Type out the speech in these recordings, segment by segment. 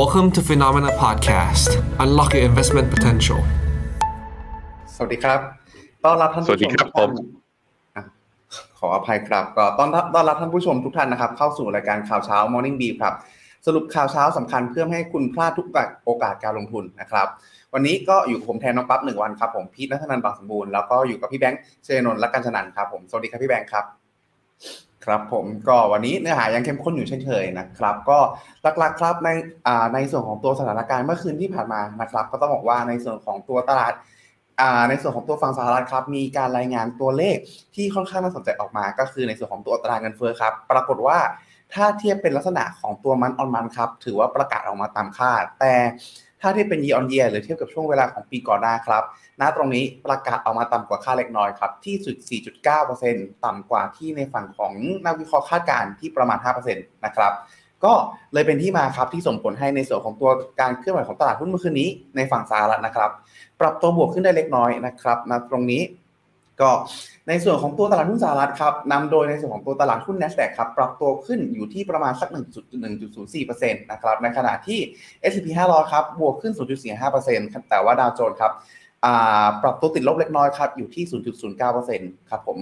Welcome to Phenomena Podcast. Unlock your investment potential. สวัสดีครับ ต้อนรับท่านสวัสดีครับผมอะขออภัยครับก็ต้อนรับต้อนรับท่านผู้ชมทุกท่านนะครับ เข้าสู่รายการข่าวเช้า Morning Brief ครับ สรุปข่าวเช้าสำคัญเพื่อไม่ให้คุณพลาดทุกโอกาสการลงทุนนะครับวันนี้ก็อยู่กับผมแทนน้องปั๊บหนึ่งวันครับผมพีทนัทนันท์บางสมบูรณ์แล้วก็อยู่กับพี่แบงค์เชยนนท์และกันชนันท์ครับผมสวัสดีครับพี่แบงค์ครับ ครับผมก็วันนี้เนื้อหายังเข้มข้นอยู่เช่นเคยนะครับ ก็หลักๆครับในในส่วนของตัวสถานการณ์เมื่อคืนที่ผ่านมานะครับ ก็ต้องบอกว่าในส่วนของตัวตลาดในส่วนของตัวฝั่งสหรัฐครับมีการรายงานตัวเลขที่ค่อนข้างน่าสนใจออกมา ก็คือในส่วนของตัวอัตราเงินเฟ้อครับ ปรากฏว่าถ้าเทียบเป็นลักษณะของตัวมันออนมันครับถือว่าประกาศออกมาตามคาดแต่ ถ้าเทียบเป็น year on year หรือเทียบกับช่วงเวลาของปีก่อนหน้าครับ ณ ตรงนี้ประกาศออกมาต่ำกว่าค่าเล็กน้อยครับ ที่สุด 4.9%ต่ำกว่าที่ในฝั่งของนักวิเคราะห์คาดการณ์ที่ประมาณ 5%นะครับ ก็เลยเป็นที่มาครับที่ส่งผลให้ในส่วนของตัวการเคลื่อนไหวของตลาดหุ้นเมื่อคืนนี้ในฝั่งสหรัฐนะครับ ปรับตัวบวกขึ้นได้เล็กน้อยนะครับณตรงนี้ก็ ในส่วนของตัวตลาดหุ้นสหรัฐครับนำโดยในส่วนของตัวตลาดหุ้น NASDAQ ครับปรับตัวขึ้นอยู่ที่ประมาณสัก 1.1.04%นะครับในขณะที่ S&P 500 ครับบวกขึ้น 0.45%แต่ว่าดาวโจนส์ครับปรับตัวติดลบเล็กน้อยครับอยู่ที่ 0.09%ครับผม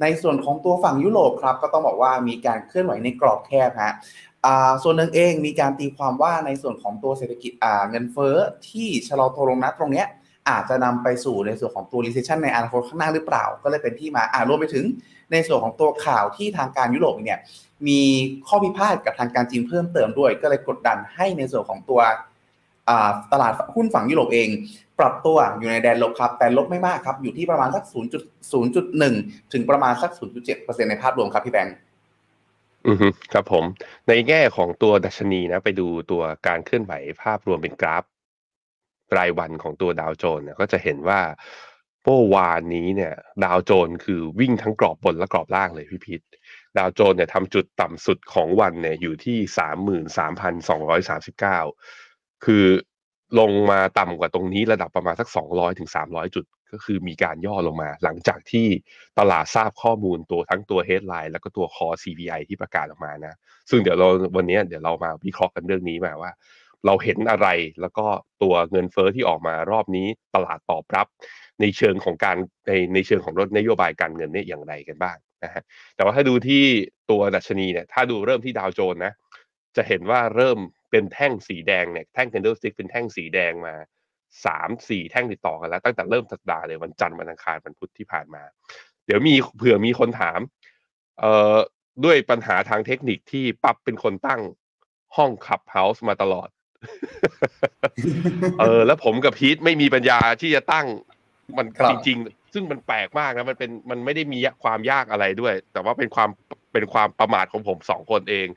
ในส่วนของตัวฝั่งยุโรปครับก็ต้องบอกว่ามีการเคลื่อนไหวในกรอบแคบฮะส่วนหนึ่งเองมีการตีความว่าในส่วนของตัวเศรษฐกิจเงินเฟ้อที่ชะลอตัวลงนะตรงเนี้ย อาจจะนำไปสู่ในส่วนของตัว recession ในอนาคตข้างหน้าหรือเปล่า ก็เลยเป็นที่มาอ่ารวมไปถึงในส่วนของตัวข่าวที่ทางการยุโรปเนี่ยมีข้อพิพาทกับทางการจีนเพิ่มเติมด้วย ก็เลยกดดันให้ในส่วนของตัวตลาดหุ้นฝั่งยุโรปเอง ปรับตัวอยู่ในแดนลบครับ แต่ลบไม่มากครับ อยู่ที่ประมาณสัก 0.0.1 ถึงประมาณสัก 0.7%ในภาพรวมครับพี่แบงค์อือครับผม ในแง่ของตัวดัชนีนะ ไปดูตัวการเคลื่อนไหวภาพรวมเป็นกราฟ รายวันของตัวดาวโจนส์เนี่ยก็จะเห็นว่าเมื่อวานนี้เนี่ย ดาวโจนส์คือวิ่งทั้งกรอบบนและกรอบล่างเลยพี่พิษดาวโจนส์เนี่ยทำจุดต่ำสุดของวันเนี่ยอยู่ที่สามหมื่นสามพันสองร้อยสามสิบเก้าคือลงมาต่ำกว่าตรงนี้ระดับประมาณสักสองร้อยถึงสามร้อยจุดก็คือมีการย่อลงมา หลังจากที่ตลาดทราบข้อมูลตัวทั้งตัว headline แล้วก็ตัว core CPI ที่ประกาศออกมานะ ซึ่งเดี๋ยวเราวันนี้เดี๋ยวเรามาวิเคราะห์กันเรื่องนี้มาว่า เราเห็นอะไร แล้วก็ตัวเงินเฟอ้อที่ออกมารอบนี้ตลาดตอบรับ ในเชิงของการในในเชิงของรถนโยบายการเงินเนี่ยอย่างไรกันบ้างนะฮะแต่ว่าถ้าดูที่ตัวดัชนีเนี่ยถ้าดูเริ่มที่ดาวโจนส์นะจะเห็นว่าเริ่มเป็นแท่งสีแดงเนี่ยแท่ง candlestick เป็นแท่งสีแดงมาสามสี่แท่งติดต่อกันแล้ว ตั้งแต่เริ่มสัปดาห์เลยวันจันทร์วันอังคารวันพุธที่ผ่านมา เดี๋ยวมีเผื่อมีคนถามเอ่อด้วยปัญหาทางเทคนิคที่ปั๊บเป็นคนตั้งห้องขับเฮาส์มาตลอด เออ แล้วผมกับพีทไม่มีปัญญาที่จะตั้งมันครับจริงๆ ซึ่งมันแปลกมากนะ มันเป็นมันไม่ได้มีความยากอะไรด้วย แต่ว่าเป็นความเป็นความประมาทของผมสองคนเอง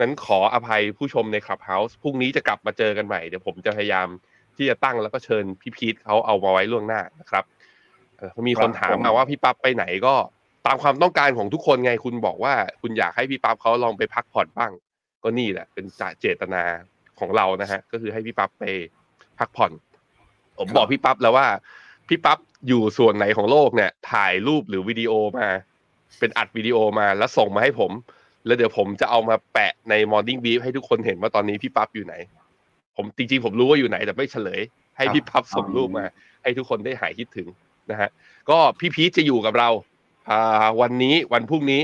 นั้นขออภัยผู้ชมในคลับเฮาส์พรุ่งนี้จะกลับมาเจอกันใหม่ เดี๋ยวผมจะพยายามที่จะตั้งแล้วก็เชิญพี่พีทเขาเอามาไว้ล่วงหน้านะครับเอ่อมีคนถามมาว่าพี่ปั๊บไปไหนก็ตามความต้องการของทุกคนไงคุณบอกว่า คุณอยากให้พี่ปั๊บเขาลองไปพักผ่อนบ้าง ก็นี่แหละ เป็นเจตนา ของเรานะฮะก็คือให้พี่ปั๊บไปพักผ่อน ผมบอกพี่ปั๊บแล้วว่า พี่ปั๊บอยู่ส่วนไหนของโลกเนี่ย ถ่ายรูปหรือวิดีโอมา เป็นอัดวิดีโอมาแล้วส่งมาให้ผม แล้วเดี๋ยวผมจะเอามาแปะใน Morning Brief ให้ทุกคนเห็นว่าตอนนี้พี่ปั๊บอยู่ไหน ผมจริงๆผมรู้ว่าอยู่ไหนแต่ไม่เฉลย ให้พี่ปั๊บส่งรูปมา ให้ทุกคนได้หายคิดถึงนะฮะก็พี่พีชจะอยู่กับเราอ่าวันนี้วันพรุ่งนี้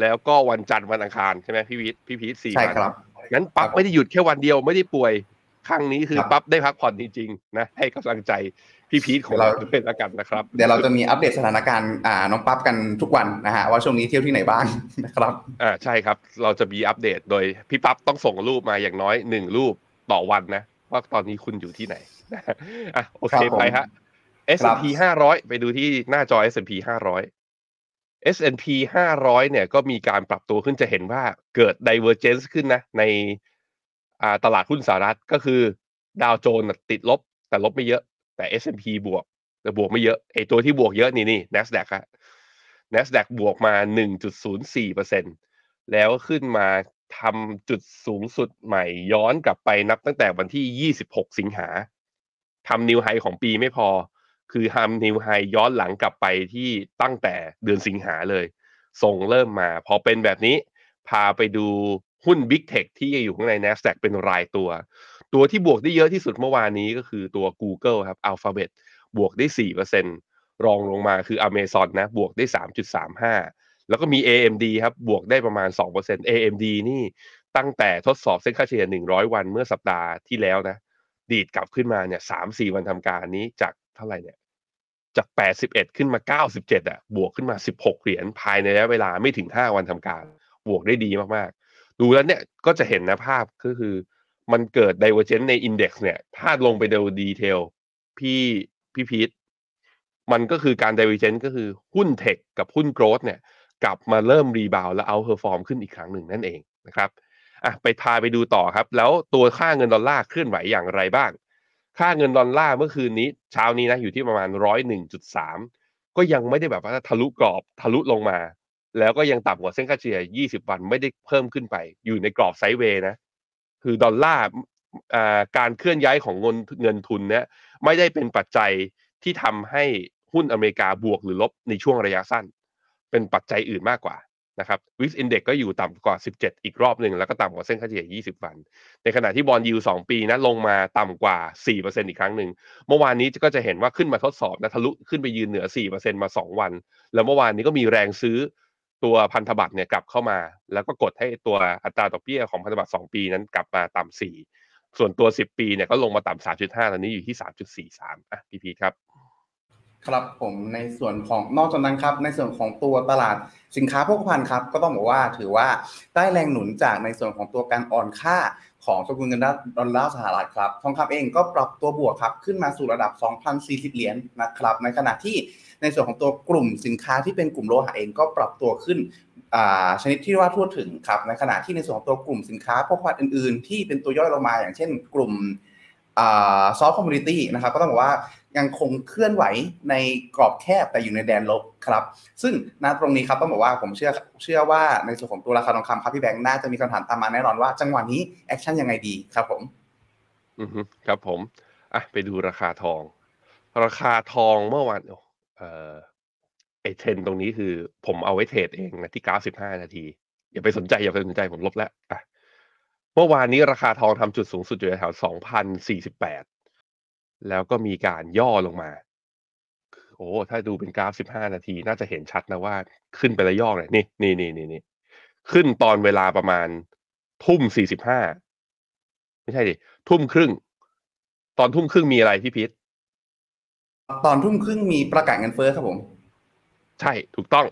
แล้วก็วันจันทร์วันอังคารใช่ไหมพี่พีชพี่พีชสี่ใช่วันครับ งั้นปั๊บครับผมไม่ได้หยุดแค่วันเดียวไม่ได้ป่วยครั้งนี้คือครับปั๊บได้พักผ่อนจริงๆนะให้กำลังใจพี่พีทของเราเราด้วยแล้วกันนะครับ เดี๋ยวเราจะมีอัปเดตสถานการณ์อ่าน้องปั๊บกันทุกวันนะฮะว่าช่วงนี้เที่ยวที่ไหนบ้างนะครับอ่าใช่ครับ เราจะมีอัปเดตโดยพี่ปั๊บต้องส่งรูปมาอย่างน้อยหนึ่งรูปต่อวันนะว่าตอนนี้คุณอยู่ที่ไหนนะอะโอเคครับผมไปฮะ S&P 500 ไปดูที่หน้าจอ S&P 500 S&P 500 เนี่ยก็มีการปรับตัวขึ้นจะเห็นว่าเกิด divergence ขึ้นนะ ในตลาดหุ้นสหรัฐก็คือดาวโจนส์ติดลบแต่ลบไม่เยอะ แต่ S&P บวก แต่บวกไม่เยอะไอตัวที่บวกเยอะนี่นี่ NASDAQ ฮะ NASDAQ บวกมา 1.04%แล้วขึ้นมาทำจุดสูงสุดใหม่ย้อนกลับไปนับตั้งแต่วันที่ 26 สิงหาทำนิวไฮของปีไม่พอ คือทำนิวไฮย้อนหลังกลับไปที่ตั้งแต่เดือนสิงหาเลย ส่งเริ่มมา พอเป็นแบบนี้ พาไปดูหุ้น Big Tech ที่อยู่ข้างใน NASDAQ เป็นรายตัว ตัวที่บวกได้เยอะที่สุดเมื่อวานนี้ก็คือตัว Google ครับ Alphabet บวกได้สี่เปอร์เซ็นรองลงมาคือ Amazon นะ บวกได้สามจุดสามห้าแล้วก็มี AMD ครับ บวกได้ประมาณสองเปอร์เซ็น AMD นี่ตั้งแต่ทดสอบเส้นค่าเฉลี่ยหนึ่งร้อยวันเมื่อสัปดาห์ที่แล้วนะ ดีดกลับขึ้นมาเนี่ยสามสี่วันทำการนี้จาก เท่าไหร่เนี่ย จากแปดสิบเอ็ดขึ้นมาเก้าสิบเจ็ดอะบวกขึ้นมาสิบหกเหรียญภายในระยะเวลาไม่ถึงห้าวันทำการ บวกได้ดีมากๆ ดูแล้วเนี่ยก็จะเห็นนะภาพก็คือ มันเกิด divergence ใน index เนี่ย ถ้าลงไปดู detail พี่พี่พีทมันก็คือการ divergence ก็คือหุ้น tech กับหุ้น growth เนี่ย กลับมาเริ่ม rebound และ outperform ขึ้นอีกครั้งหนึ่งนั่นเองนะครับอะไปพาไปดูต่อครับ แล้วตัวค่าเงินดอลลาร์เคลื่อนไหวอย่างไรบ้าง ค่าเงินดอลลาร์เมื่อคืนนี้ เช้านี้นะอยู่ที่ประมาณร้อยหนึ่งจุดสามก็ยังไม่ได้แบบว่าทะลุกรอบทะลุลงมา แล้วก็ยังต่ำกว่าเส้นค่าเฉลี่ย 20 วันไม่ได้เพิ่มขึ้นไป อยู่ในกรอบไซด์เวย์นะ คือดอลลาร์การเคลื่อนย้ายของเงินเงินทุนเนี่ยไม่ได้เป็นปัจจัยที่ทำให้หุ้นอเมริกาบวกหรือลบในช่วงระยะสั้น เป็นปัจจัยอื่นมากกว่า นะครับวิสอินเด็กก็อยู่ต่ำกว่า 17 อีกรอบหนึ่งแล้วก็ต่ำกว่าเส้นค่าเฉลี่ย 20 วัน ในขณะที่บอลยู2ปีนะลงมาต่ำกว่า 4%อีกครั้งหนึ่ง เมื่อวานนี้ก็จะเห็นว่าขึ้นมาทดสอบนะทะลุขึ้นไปยืนเหนือ 4%มา 2 วัน แล้วเมื่อวานนี้ก็มีแรงซื้อตัวพันธบัตรเนี่ยกลับเข้ามา แล้วก็กดให้ตัวอัตราดอกเบี้ยของพันธบัตร 2 ปีนั้นกลับมาต่ำ4ส่วนตัว 10 ปีเนี่ยก็ลงมาต่ำ3.5ตอนนี้อยู่ที่ 3.43อะพีพีครับ ครับผมในส่วนของนอกจากนั้นครับในส่วนของตัวตลาดสินค้าโภคภัณฑ์ครับก็ต้องบอกว่าถือว่าได้แรงหนุนจากในส่วนของตัวการอ่อนค่าของสกุลเงินดอลลาร์สหรัฐครับทองคำเองก็ปรับตัวบวกครับขึ้นมาสู่ระดับ 2,040 เหรียญนะครับ ในขณะที่ในส่วนของตัวกลุ่มสินค้าที่เป็นกลุ่มโลหะเองก็ปรับตัวขึ้นชนิดที่ว่าทั่วถึงครับในขณะที่ในส่วนของตัวกลุ่มสินค้าโภคภัณฑ์อื่นๆ ที่เป็นตัวย่อยลงมาอย่างเช่น กลุ่ม soft commodity นะครับก็ต้องบอกว่า ยังคงเคลื่อนไหวในกรอบแคบแต่อยู่ในแดนลบครับ ซึ่งณตรงนี้ครับต้องบอกว่าผมเชื่อเชื่อว่าในส่วนของตัวราคาทองคำครับพี่แบงค์น่าจะมีคำถามตามมาแน่นอนว่าจังหวะนี้ action ยังไงดีครับผมอือครับผมอะไปดูราคาทอง ราคาทองเมื่อวานเอ่อไอเทรนตรงนี้คือ ผมเอาไว้ trade เองนะที่กราฟสิบห้านาที อย่าไปสนใจอย่าไปสนใจผมลบแล้วอะเมื่อวานนี้ราคาทองทำจุดสูงสุดอยู่แถวสองพันสี่สิบแปด แล้วก็มีการย่อลงมา โอ้ถ้าดูเป็นกราฟ 15 นาที น่าจะเห็นชัดนะว่าขึ้นไปแล้วย่อเลยนี่นี่นี่นี่นี่ขึ้นตอนเวลาประมาณทุ่ม 45 ไม่ใช่ดิทุ่มครึ่ง ตอนทุ่มครึ่งมีอะไรพี่พิษตอนทุ่มครึ่งมีประกาศเงินเฟ้อครับผม ใช่ถูกต้อง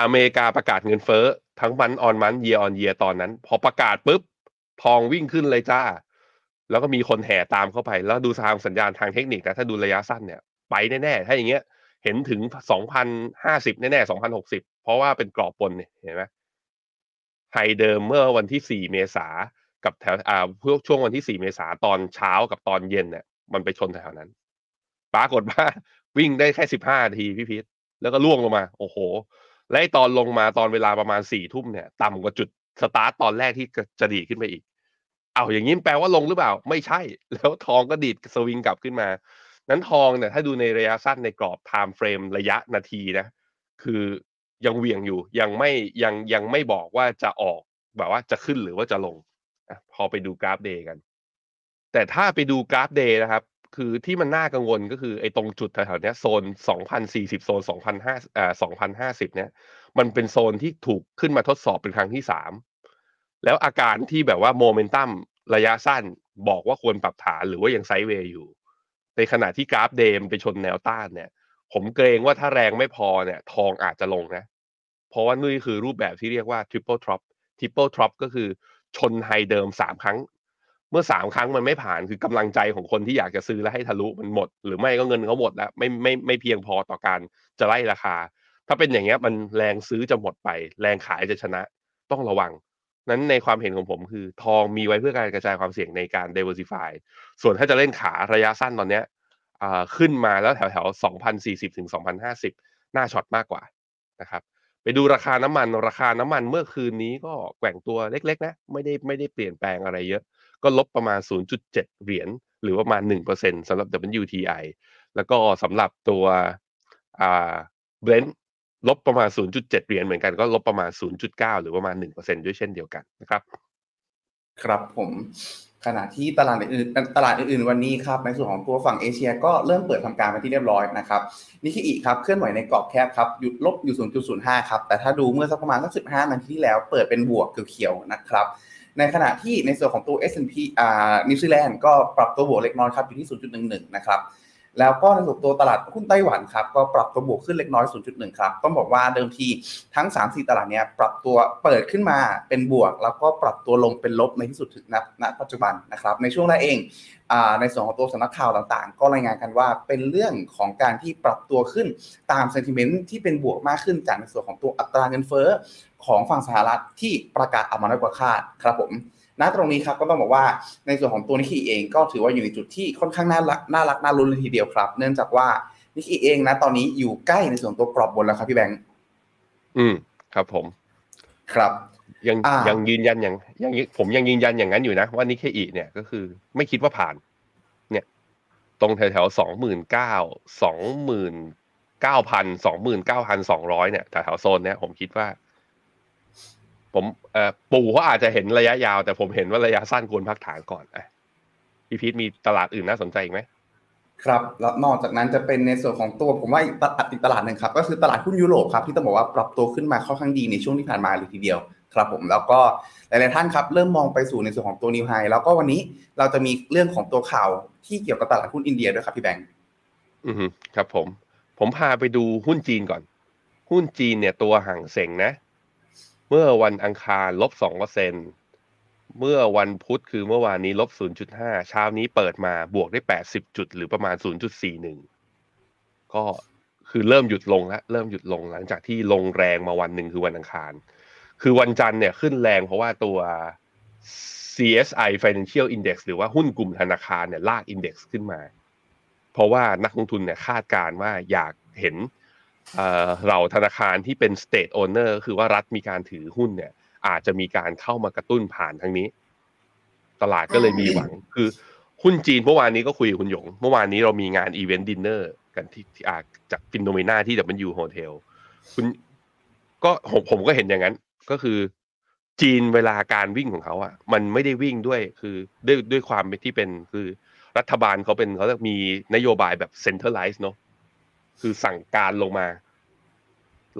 อเมริกาประกาศเงินเฟ้อ ทั้งมันออนมันเยียออนเยียตอนนั้น พอประกาศปุ๊บ ทองวิ่งขึ้นเลยจ้า แล้วก็มีคนแห่ตามเข้าไป แล้วดูทางสัญญาณทางเทคนิคนะถ้าดูระยะสั้นเนี่ยไปแน่ๆ ถ้าอย่างเงี้ยเห็นถึงสองพันห้าสิบแน่ๆสองพันหกสิบเพราะว่าเป็นกรอบบนเนี่ยเห็นไหม high เดิมเมื่อวันที่สี่เมษากับแถวอ่าพวกช่วงวันที่สี่เมษาตอนเช้ากับตอนเย็นเนี่ยมันไปชนแถวนั้น ปรากฏว่าวิ่งได้แค่สิบห้านาทีพี่พีทแล้วก็ร่วงลงมา โอ้โห และตอนลงมาตอนเวลาประมาณสี่ทุ่มเนี่ย ต่ำกว่าจุดสตาร์ตตอนแรกที่จะดีดขึ้นไปอีก เอาอย่างนี้แปลว่าลงหรือเปล่า ไม่ใช่ แล้วทองก็ดีดสวิงกลับขึ้นมา นั้นทองเนี่ยถ้าดูในระยะสั้นในกรอบ timeframe ระยะนาทีนะ คือยังเหวี่ยงอยู่ยังไม่ยังยังไม่บอกว่าจะออกแบบว่าจะขึ้นหรือว่าจะลงพอไปดูกราฟ day กัน แต่ถ้าไปดูกราฟ day นะครับ คือที่มันน่ากังวลก็คือไอ้ตรงจุดแถวๆนี้โซน 2,040 โซน2,500อ่า2,050 เนี่ย มันเป็นโซนที่ถูกขึ้นมาทดสอบเป็นครั้งที่สาม แล้วอาการที่แบบว่าโมเมนตัมระยะสั้นบอกว่าควรปรับฐานหรือว่ายัง sideway อยู่ ในขณะที่กราฟ day มันไปชนแนวต้านเนี่ย ผมเกรงว่าถ้าแรงไม่พอเนี่ย ทองอาจจะลงนะ เพราะว่านี่คือรูปแบบที่เรียกว่า triple top triple top ก็คือชน high เดิมสามครั้ง เมื่อสามครั้งมันไม่ผ่านคือกำลังใจของคนที่อยากจะซื้อแล้วให้ทะลุมันหมด หรือไม่ก็เงินเขาหมดแล้วไม่ไม่ไม่เพียงพอต่อการจะไล่ราคา ถ้าเป็นอย่างเงี้ยมันแรงซื้อจะหมดไป แรงขายจะชนะ ต้องระวัง นั้นในความเห็นของผมคือ ทองมีไว้เพื่อการกระจายความเสี่ยงในการ diversify ส่วนถ้าจะเล่นขาระยะสั้นตอนเนี้ยขึ้นมาแล้วแถวแถว2,040ถึง2,050น่าช็อตมากกว่านะครับไปดูราคาน้ำมันราคาน้ำมันเมื่อคืนนี้ก็แกว่งตัวเล็ก ๆ นะ ไม่ได้ไม่ได้เปลี่ยนแปลงอะไรเยอะ ก็ลบประมาณ 0.7 เหรียญหรือประมาณ 1%สำหรับ WTI แล้วก็สำหรับตัวอ่า Brent ลบประมาณ 0.7 เหรียญเหมือนกันก็ลบประมาณ 0.9 หรือประมาณ 1%ด้วยเช่นเดียวกันนะครับ ครับผมขณะที่ตลาดอื่นตลาดอื่นๆวันนี้ครับในส่วนของตัวฝั่งเอเชียก็เริ่มเปิดทำการไปที่เรียบร้อยนะครับนิกเกอีครับเคลื่อนไหวในกรอบแคบครับหยุดลบอยู่ 0.05 ครับแต่ถ้าดูเมื่อสักประมาณสัก 15 นาทีที่แล้วเปิดเป็นบวกเขียวๆนะครับในขณะที่ในส่วนของตัว S&P อ่านิวซีแลนด์ก็ปรับตัวบวกเล็กน้อยครับอยู่ที่ 0.11 นะครับ แล้วก็ในส่วนตัวตลาดหุ้นไต้หวันครับก็ปรับตัวบวกขึ้นเล็กน้อย 0.1 ครับ ต้องบอกว่าเดิมทีทั้ง 3-4 ตลาดเนี้ยปรับตัวเปิดขึ้นมาเป็นบวก แล้วก็ปรับตัวลงเป็นลบในที่สุดถึงณณปัจจุบันนะครับ ในช่วงแรกเองในส่วนของตัวสำนักข่าวต่างๆ ก็รายงานกันว่าเป็นเรื่องของการที่ปรับตัวขึ้นตามเซนติเมนต์ที่เป็นบวกมากขึ้นจากในส่วนของตัวอัตราเงินเฟ้อของฝั่งสหรัฐที่ประกาศออกมาน้อยกว่าคาดครับผม ณตรงนี้ครับก็ต้องบอกว่าในส่วนของตัวนิกกี้เองก็ถือว่าอยู่ในจุดที่ค่อนข้างน่ารักน่ารักน่ารุ้นเลยทีเดียวครับ เนื่องจากว่านิกกี้เองนะตอนนี้อยู่ใกล้ในส่วนตัวกรอบบนแล้วครับพี่แบงค์อืมครับผม ครับยังอ่ายัยังยืนยันอย่างยังผมยังยืนยันอย่างนั้นอยู่นะ ว่านิเคอีเนี่ยก็คือไม่คิดว่าผ่าน เนี่ย ตรงแถวแถวสองหมื่นเก้าสองหมื่นเก้าพันสองหมื่นเก้าพันสองร้อยเนี่ยแถวแถวโซนเนี้ยผมคิดว่า ผมเอ่อปู่เขาอาจจะเห็นระยะยาว แต่ผมเห็นว่าระยะสั้นควรพักฐานก่อนอะพี่พีทมีตลาดอื่นน่าสนใจอีกไหมครับแล้วนอกจากนั้นจะเป็นในส่วนของตัวผมว่าอีกตลาดอีกตลาดหนึ่งครับก็คือตลาดหุ้นยุโรปครับที่ต้องบอกว่าปรับตัวขึ้นมาค่อนข้างดีในช่วงที่ผ่านมาเลยทีเดียวครับผมแล้วก็หลายๆท่านครับเริ่มมองไปสู่ในส่วนของตัวนิวไฮแล้วก็วันนี้เราจะมีเรื่องของตัวข่าวที่เกี่ยวกับตลาดหุ้นอินเดียด้วยครับพี่แบงค์อือฮึครับผมผมพาไปดูหุ้นจีนก่อน หุ้นจีนเนี่ยตัวห่างเสงนะ เมื่อวันอังคารลบสองเปอร์เซ็นเมื่อวันพุธคือเมื่อวานนี้ลบศูนย์จุดห้าเช้านี้เปิดมาบวกได้แปดสิบจุด หรือประมาณศูนย์จุดสี่หนึ่งก็คือเริ่มหยุดลงแล้วเริ่มหยุดลงหลังจากที่ลงแรงมาวันหนึ่งคือวันอังคาร คือวันจันทร์เนี่ยขึ้นแรงเพราะว่าตัว CSI Financial Index หรือว่าหุ้นกลุ่มธนาคารเนี่ยลาก Index ขึ้นมา เพราะว่านักลงทุนเนี่ยคาดการณ์ว่าอยากเห็น เหล่าธนาคารที่เป็น state owner คือว่ารัฐมีการถือหุ้นเนี่ย อาจจะมีการเข้ามากระตุ้นผ่านทางนี้ ตลาดก็เลยมีหวัง คือหุ้นจีนเมื่อวานนี้ก็คุยกับคุณหยง เมื่อวานนี้เรามีงาน event dinner กันที่ที่อาจาก FINNOMENA ที่ W Hotel คุณก็ผมผมก็เห็นอย่างนั้น ก็คือ จีนเวลาการวิ่งของเขาอะ มันไม่ได้วิ่งด้วยคือด้วยด้วยความที่เป็นคือรัฐบาลเขาเป็นเขาจะมีนโยบายแบบ centralized เนอะ คือสั่งการลงมา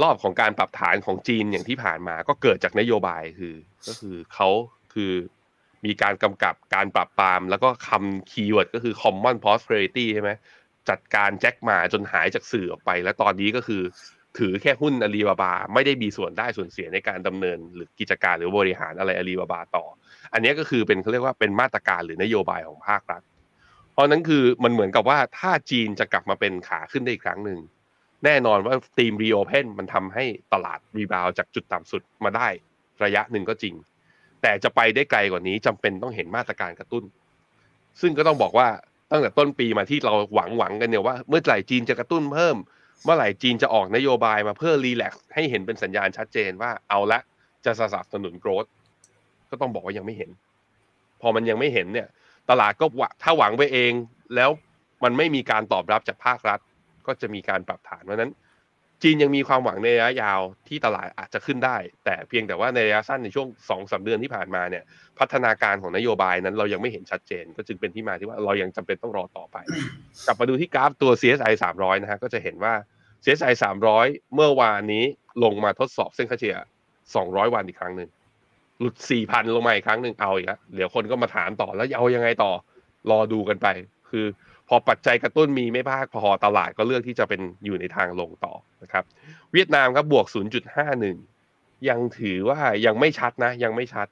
รอบของการปรับฐานของจีนอย่างที่ผ่านมา ก็เกิดจากนโยบายคือ ก็คือเขาคือมีการกำกับการปราบปราม แล้วก็คำ keyword ก็คือ common prosperity ใช่ไหมจัดการแจ็คมาจนหายจากสื่อออกไป แล้วตอนนี้ก็คือ ถือแค่หุ้นอาลีบาบา ไม่ได้มีส่วนได้ส่วนเสียในการดำเนิน หรือกิจการหรือบริหารอะไรอาลีบาบาต่อ อันนี้ก็คือเป็นเขาเรียกว่าเป็นมาตรการหรือนโยบายของภาครัฐ เพราะนั้นคือมันเหมือนกับว่าถ้าจีนจะกลับมาเป็นขาขึ้นได้อีกครั้งหนึ่งแน่นอนว่า theme reopen มันทำให้ตลาด rebound จากจุดต่ำสุดมาได้ระยะหนึ่งก็จริง แต่จะไปได้ไกลกว่านี้จำเป็นต้องเห็นมาตรการกระตุ้น ซึ่งก็ต้องบอกว่าตั้งแต่ต้นปีมาที่เราหวังหวังกันเนี่ยว่าเมื่อไหร่จีนจะกระตุ้นเพิ่ม เมื่อไหร่จีนจะออกนโยบายมาเพื่อ relax ให้เห็นเป็นสัญญาณชัดเจนว่าเอาละจะสนับสนุนโกรธก็ต้องบอกว่ายังไม่เห็น พอมันยังไม่เห็นเนี่ย ตลาดก็ถ้าหวังไปเอง แล้วมันไม่มีการตอบรับจากภาครัฐ ก็จะมีการปรับฐานเพราะนั้น จีนยังมีความหวังในระยะยาวที่ตลาดอาจจะขึ้นได้ แต่เพียงแต่ว่าในระยะสั้นในช่วงสองสาเดือนที่ผ่านมาเนี่ย พัฒนาการของนโยบายนั้นเรายังไม่เห็นชัดเจน ก็จึงเป็นที่มาที่ว่าเรายังจำเป็นต้องรอต่อไป กลับมาดูที่กราฟตัว CSI 300 นะฮะก็จะเห็นว่า CSI 300 เมื่อวานนี้ลงมาทดสอบเส้นค่าเฉลี่ย200 วันอีกครั้งหนึ่ง หลุด4,000ลงมาอีกครั้งหนึ่งเอาอีกแล้วเดี๋ยวคนก็มาถามต่อแล้วเอายังไงต่อ รอดูกันไป คือ พอปัจจัยกระตุ้นมีไม่มากพอตลาดก็เลือกที่จะเป็นอยู่ในทางลงต่อนะครับ เวียดนามครับบวก 0.51 ยังถือว่ายังไม่ชัดนะ ยังไม่ชัด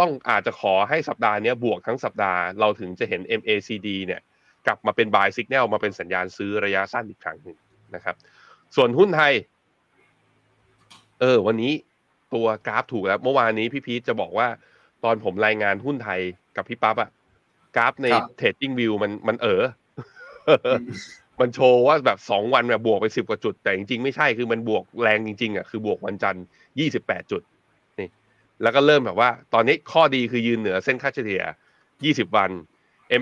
ต้องอาจจะขอให้สัปดาห์นี้บวกทั้งสัปดาห์เราถึงจะเห็น MACD เนี่ย กลับมาเป็น buy signal มาเป็นสัญญาณซื้อระยะสั้นอีกครั้งหนึ่งนะครับ ส่วนหุ้นไทย เออ วันนี้ ตัวกราฟถูกแล้ว เมื่อวานนี้พี่พีทจะบอกว่า ตอนผมรายงานหุ้นไทยกับพี่ปั๊บอะกราฟในครับ Trading View มันมันเออมันโชว์ว่าแบบสองวันแบบบวกไปสิบกว่าจุด แต่จริงๆไม่ใช่คือมันบวกแรงจริงๆอะคือบวกวันจันทร์ยี่สิบแปดจุดนี่ แล้วก็เริ่มแบบว่า ตอนนี้ข้อดีคือยืนเหนือเส้นค่าเฉลี่ยยี่สิบวัน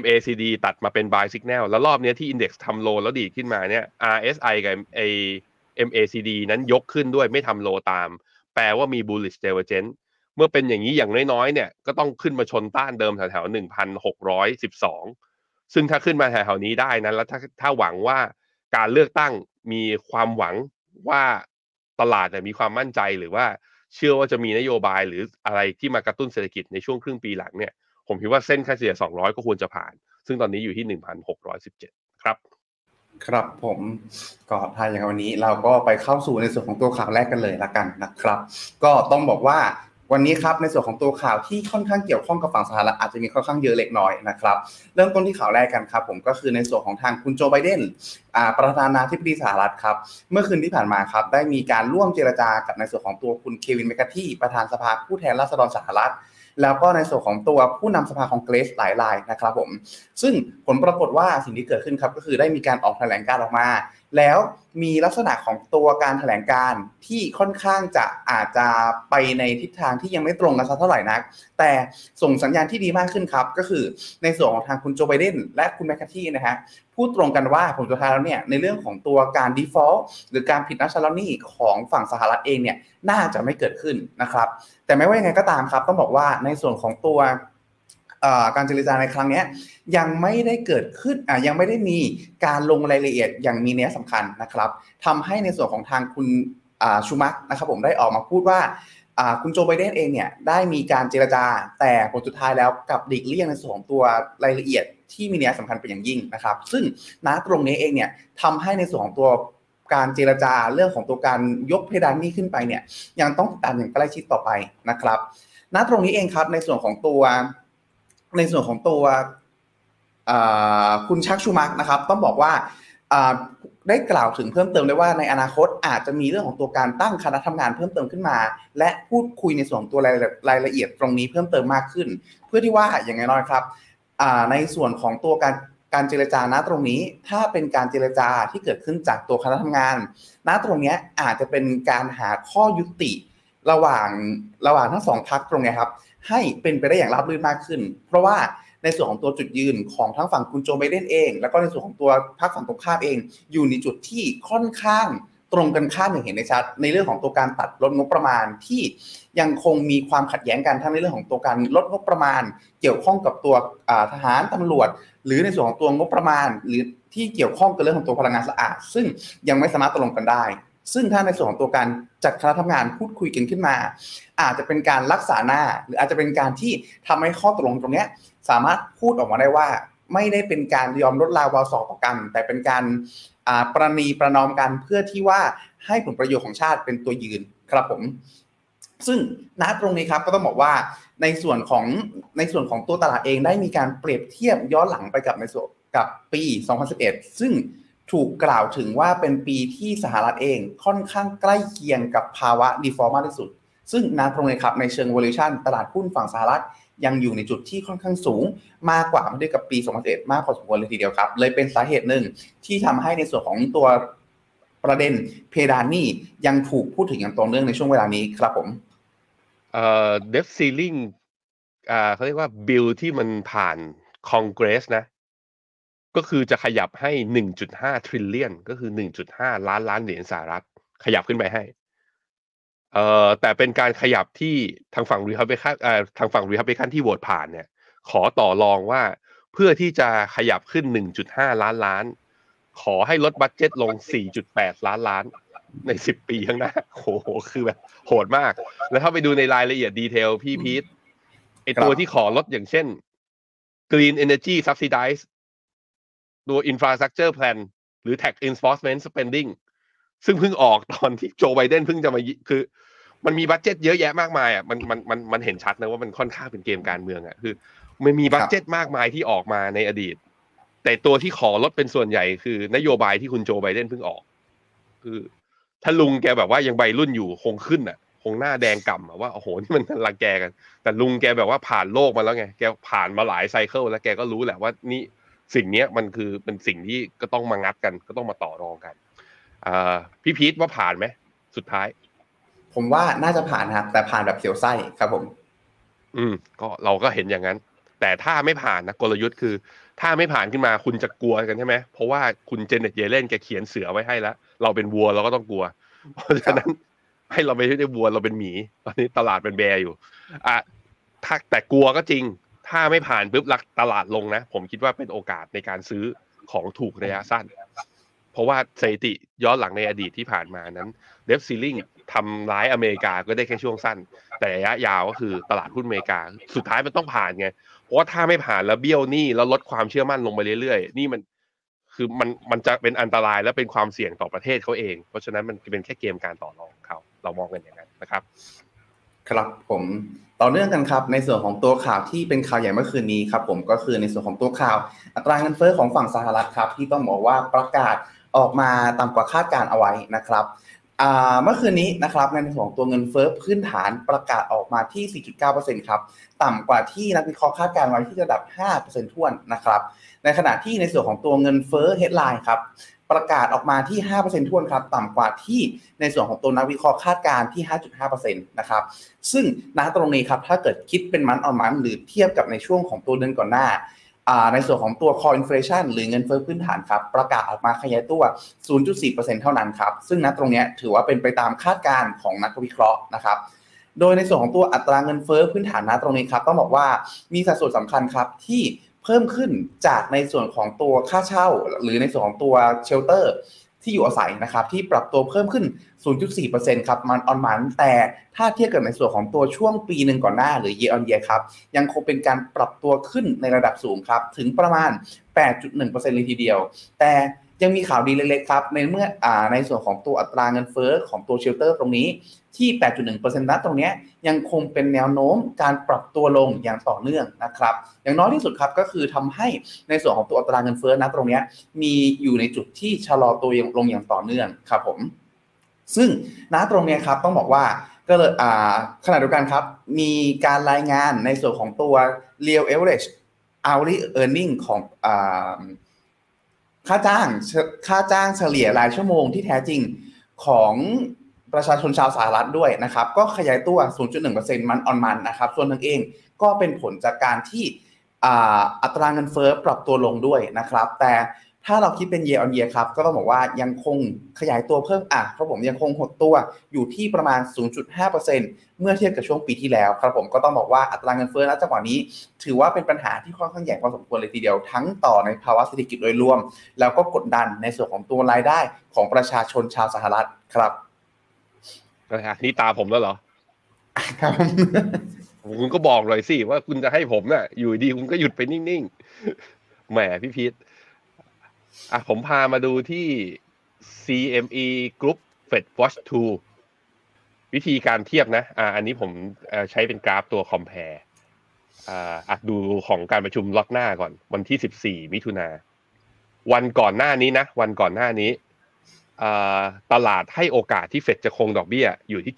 MACD ตัดมาเป็น buy signal แล้วรอบเนี้ยที่ index ทำโลแล้วดีดขึ้นมาเนี่ย RSI กับไอ MACD นั้นยกขึ้นด้วยไม่ทำโลตาม แปลว่ามี bullish divergence เมื่อเป็นอย่างนี้อย่างน้อยๆเนี่ยก็ต้องขึ้นมาชนต้านเดิมแถวๆหนึ่งพันหกร้อยสิบสองซึ่งถ้าขึ้นมาแถวๆนี้ได้นะแล้วถ้าถ้าหวังว่าการเลือกตั้งมีความหวังว่าตลาดมีความมั่นใจหรือว่าเชื่อว่าจะมีนโยบายหรืออะไรที่มากระตุ้นเศรษฐกิจในช่วงครึ่งปีหลังเนี่ย ผมคิดว่าเส้นค่าเฉลี่ย 200 ก็ควรจะผ่าน ซึ่งตอนนี้อยู่ที่ 1,617 ครับ ครับผมก็ถ้าอย่างวันนี้เราก็ไปเข้าสู่ในส่วนของตัวข่าวแรกกันเลยละกันนะครับ ก็ต้องบอกว่าวันนี้ครับในส่วนของตัวข่าวที่ค่อนข้างเกี่ยวข้องกับฝั่งสหรัฐอาจจะมีค่อนข้างเยอะเล็กน้อยนะครับเริ่มต้นที่ข่าวแรกกันครับผมก็คือในส่วนของทางคุณโจไบเดนประธานาธิบดีสหรัฐครับเมื่อคืนที่ผ่านมาครับได้มีการร่วมเจรจากับในส่วนของตัวคุณเควินเมคาที่ประธานสภาผู้แทนราษฎรสหรัฐ แล้วก็ในส่วนของตัวผู้นำสภาของเกรสหลายรายนะครับผมซึ่งผลปรากฏว่าสิ่งที่เกิดขึ้นครับก็คือได้มีการออกแถลงการออกมา แล้วมีลักษณะของตัวการแถลงการที่ค่อนข้างจะอาจจะไปในทิศทางที่ยังไม่ตรงกันสักเท่าไหร่นัก แต่ส่งสัญญาณที่ดีมากขึ้นครับ ก็คือในส่วนของทางคุณโจไบเดนและคุณแมคคาที่นะฮะพูดตรงกันว่าผลสุดท้ายแล้วเนี่ยในเรื่องของตัวการ default หรือการผิดนัดชำระหนี้ของฝั่งสหรัฐเองเนี่ยน่าจะไม่เกิดขึ้นนะครับ แต่ไม่ว่ายังไงก็ตามครับต้องบอกว่าในส่วนของตัว การเจรจาในครั้งนี้ยังไม่ได้เกิดขึ้นยังไม่ได้มีการลงรายละเอียดอย่างมีเนื้อสำคัญนะครับทำให้ในส่วนของทางคุณชูมักนะครับผมได้ออกมาพูดว่าคุณโจไบเดนเองเนี่ยได้มีการเจรจา แต่ผลสุดท้ายแล้วกับดิกเลี่ยงในส่วนของตัวรายละเอียดที่มีเนื้อสำคัญเป็นอย่างยิ่งนะครับ ซึ่งณตรงนี้เองเนี่ยทำให้ในส่วนของตัวการเจรจาเรื่องของตัวการยกเพดานนี้ขึ้นไปเนี่ยยังต้องติดตามอย่างใกล้ชิดต่อไปนะครับ ณตรงนี้เองครับในส่วนของตัว ในส่วนของตัวคุณชักชูมักนะครับ ต้องบอกว่าได้กล่าวถึงเพิ่มเติมได้ว่าในอนาคตอาจจะมีเรื่องของตัวการตั้งคณะทำงานเพิ่มเติมขึ้นมา และพูดคุยในส่วนตัวรายรายละเอียดตรงนี้เพิ่มเติมมากขึ้น เพื่อที่ว่าอย่างน้อยครับในส่วนของตัวการการเจรจาณตรงนี้ ถ้าเป็นการเจรจาที่เกิดขึ้นจากตัวคณะทำงาน ณตรงนี้อาจจะเป็นการหาข้อยุติระหว่างระหว่างทั้งสองพักตรงนี้ครับ ให้เป็นไปได้อย่างราบรื่นมากขึ้น เพราะว่าในส่วนของตัวจุดยืนของทั้งฝั่งคุณโจไบเดนเอง แล้วก็ในส่วนของตัวพรรคฝั่งตรงข้ามเอง อยู่ในจุดที่ค่อนข้างตรงกันข้ามอย่างเห็นได้ชัด ในเรื่องของตัวการตัดลดงบประมาณที่ยังคงมีความขัดแย้งกันทั้งในเรื่องของตัวการลดงบประมาณ เกี่ยวข้องกับตัวทหารตำรวจ หรือในส่วนของตัวงบประมาณ หรือที่เกี่ยวข้องกับเรื่องของตัวพลังงานสะอาด ซึ่งยังไม่สามารถตกลงกันได้ ซึ่งถ้าในส่วนของตัวการจัดคณะทำงานพูดคุยกันขึ้นมา อาจจะเป็นการรักษาหน้า หรืออาจจะเป็นการที่ทำให้ข้อตกลงตรงนี้สามารถพูดออกมาได้ว่า ไม่ได้เป็นการยอมลดลาวาสอต่อกัน แต่เป็นการประนีประนอมกันเพื่อที่ว่าให้ผลประโยชน์ของชาติเป็นตัวยืนครับผมซึ่งณตรงนี้ครับก็ต้องบอกว่าในส่วนของในส่วนของตัวตลาดเองได้มีการเปรียบเทียบย้อนหลังไปกับในส่วนกับปี 2011 ซึ่ง ถูกกล่าวถึงว่าเป็นปีที่สหรัฐเองค่อนข้างใกล้เคียงกับภาวะดีฟอร์มากที่สุด ซึ่งนาตรงนี้ครับในเชิง valuation ตลาดหุ้นฝั่งสหรัฐยังอยู่ในจุดที่ค่อนข้างสูงมากกว่าเมื่อเทียบกับปี 2011 มากพอสมควรเลยทีเดียวครับ เลยเป็นสาเหตุหนึ่งที่ทำให้ในส่วนของตัวประเด็นเพดานนี่ยังถูกพูดถึงอย่างต่อเนื่องในช่วงเวลานี้ครับผม เอ่อเดฟซีลิงอ่าเขาเรียกว่าบิลที่มันผ่านคอนเกรสนะ ก็คือจะขยับให้ 1.5 trillion ก็คือ 1.5 ล้านล้านเหรียญสหรัฐ ขยับขึ้นไปให้ เอ่อแต่เป็นการขยับที่ทางฝั่งรีฮับเบคันเอ่อทางฝั่งรีฮับเบคันที่โหวตผ่านเนี่ย ขอต่อรองว่าเพื่อที่จะขยับขึ้น 1.5 ล้านล้าน ขอให้ลด budget ลง 4.8 ล้านล้านใน 10 ปีข้างหน้าโหคือแบบโหดมาก แล้วถ้าไปดูในรายละเอียด detail พี่พีทไอ้ตัวที่ขอลดอย่างเช่น Green Energy Subsidize ตัว infrastructure plan หรือ tax enforcement spending ซึ่งเพิ่งออกตอนที่โจไบเดนเพิ่งจะมาคือ มันมี budget เยอะแยะมากมายอะมันมันมันมันเห็นชัดนะว่ามันค่อนข้างเป็นเกมการเมืองอะคือมันมี budget มากมายที่ออกมาในอดีต แต่ตัวที่ขอลดเป็นส่วนใหญ่คือนโยบายที่คุณโจไบเดนเพิ่งออก คือถ้าลุงแกแบบว่ายังวัยรุ่นอยู่คงขึ้นอะ คงหน้าแดงก่ำว่าโอ้โหนี่มันรังแกกัน แต่ลุงแกแบบว่าผ่านโลกมาแล้วไงแกผ่านมาหลาย cycle แล้วแกก็รู้แหละว่านี่ สิ่งนี้มันคือเป็นสิ่งที่ก็ต้องมางัดกัน ก็ต้องมาต่อรองกันพี่พีทว่าผ่านไหมสุดท้าย ผมว่าน่าจะผ่านครับแต่ผ่านแบบเสียวไส้ครับผม อืม ก็เราก็เห็นอย่างนั้น แต่ถ้าไม่ผ่านนะกลยุทธ์คือ ถ้าไม่ผ่านขึ้นมาคุณจะกลัวกันใช่ไหมเพราะว่าคุณเจเน็ตเยเลนแกเขียนเสือไว้ให้แล้วเราเป็นวัวเราก็ต้องกลัว เพราะฉะนั้นให้เราไม่ได้วัวเราเป็นหมี ตอนนี้ตลาดเป็นแบร์อยู่อะถ้าแต่กลัวก็จริง ถ้าไม่ผ่านปุ๊บลักตลาดลงนะ ผมคิดว่าเป็นโอกาสในการซื้อของถูกระยะสั้น เพราะว่าสถิติย้อนหลังในอดีตที่ผ่านมานั้นเดฟซีลิงทำร้ายอเมริกาก็ได้แค่ช่วงสั้น แต่ระยะยาวก็คือตลาดหุ้นอเมริกา สุดท้ายมันต้องผ่านไง เพราะว่าถ้าไม่ผ่านแล้วเบี้ยวหนี้แล้วลดความเชื่อมั่นลงไปเรื่อยๆ นี่มันคือมันมันจะเป็นอันตรายและเป็นความเสี่ยงต่อประเทศเขาเอง เพราะฉะนั้นมันเป็นแค่เกมการต่อรองเขาเรามองกันอย่างนั้นนะครับ ครับผมต่อเนื่องกันครับในส่วนของตัวข่าวที่เป็นข่าวใหญ่เมื่อคืนนี้ครับผมก็คือในส่วนของตัวข่าวอัตราเงินเฟ้อของฝั่งสหรัฐครับที่ต้องบอกว่าประกาศออกมาต่ำกว่าคาดการเอาไว้นะครับเมื่อคืนนี้นะครับในส่วนของตัวเงินเฟ้อพื้นฐานประกาศออกมาที่ 4.9%ครับต่ำกว่าที่นักวิเคราะห์คาดการไว้ที่ระดับ 5%ท้วนนะครับในขณะที่ในส่วนของตัวเงินเฟ้อ headline ครับ ประกาศออกมาที่ 5%ทวนครับ ต่ำกว่าที่ในส่วนของตัวนักวิเคราะห์คาดการณ์ที่ 5.5%นะครับ ซึ่งณตรงนี้ครับ ถ้าเกิดคิดเป็นมันออนมันหรือเทียบกับในช่วงของตัวเดือนก่อนหน้า ในส่วนของตัว core inflation หรือเงินเฟ้อพื้นฐานครับ ประกาศออกมาขยายตัว 0.4%เท่านั้นครับ ซึ่งณตรงนี้ถือว่าเป็นไปตามคาดการณ์ของนักวิเคราะห์นะครับโดยในส่วนของตัวอัตราเงินเฟ้อพื้นฐานณตรงนี้ครับต้องบอกว่ามีสัดส่วนสำคัญครับที่ เพิ่มขึ้นจากในส่วนของตัวค่าเช่า หรือในส่วนของตัว shelter ที่อยู่อาศัยนะครับที่ปรับตัวเพิ่มขึ้น 0.4%ครับ month on month แต่ถ้าเทียบกับในส่วนของตัวช่วงปีหนึ่งก่อนหน้าหรือ year on year ครับยังคงเป็นการปรับตัวขึ้นในระดับสูงครับถึงประมาณ 8.1%เลยทีเดียว แต่ ยังมีข่าวดีเล็กๆครับในเมื่ออในส่วนของตัวอัตราเงินเฟ้อของตัว shelter ตรงนี้ที่ 8.1%นั้นตรงนี้ยังคงเป็นแนวโน้มการปรับตัวลงอย่างต่อเนื่องนะครับ อย่างน้อยที่สุดครับก็คือทำให้ในส่วนของตัวอัตราเงินเฟ้อนะตรงนี้มีอยู่ในจุดที่ชะลอตัวลงอย่างต่อเนื่องครับผม ซึ่งณตรงนี้ครับต้องบอกว่าก็เลยขณะเดียวกันครับ มีการรายงานในส่วนของตัว real average hourly earning ของ ค่าจ้างค่าจ้างเฉลี่ยรายชั่วโมงที่แท้จริงของประชาชนชาวสหรัฐด้วยนะครับ ก็ขยายตัว 0.1%มันออนมันนะครับ ส่วนทั้งเองก็เป็นผลจากการที่อัตราเงินเฟ้อปรับตัวลงด้วยนะครับ แต่ ถ้าเราคิดเป็น year on year ครับ ก็ต้องบอกว่ายังคงขยายตัวเพิ่มอะครับผมยังคงหดตัวอยู่ที่ประมาณ 0.5%เมื่อเทียบกับช่วงปีที่แล้วครับผมก็ต้องบอกว่าอัตราเงินเฟ้อณจังหวะนี้ ถือว่าเป็นปัญหาที่ค่อนข้างใหญ่พอสมควรเลยทีเดียวทั้งต่อในภาวะเศรษฐกิจโดยรวม แล้วก็กดดันในส่วนของตัวรายได้ของประชาชนชาวสหรัฐครับนี่ตาผมแล้วเหรอครับคุณก็บอกเลยสิว่าคุณจะให้ผมน่ะ อยู่ดีคุณก็หยุดไปนิ่งๆแหมพี่พีท อะผมพามาดูที่ CME Group Fed Watch 2 วิธีการเทียบนะ อ่า อันนี้ผมใช้เป็นกราฟตัว compare อ่าอะดูของการประชุมล็อตหน้าก่อน วันที่ 14 มิถุนาวันก่อนหน้านี้นะ วันก่อนหน้านี้ตลาดให้โอกาสที่เฟดจะคงดอกเบี้ยอยู่ที่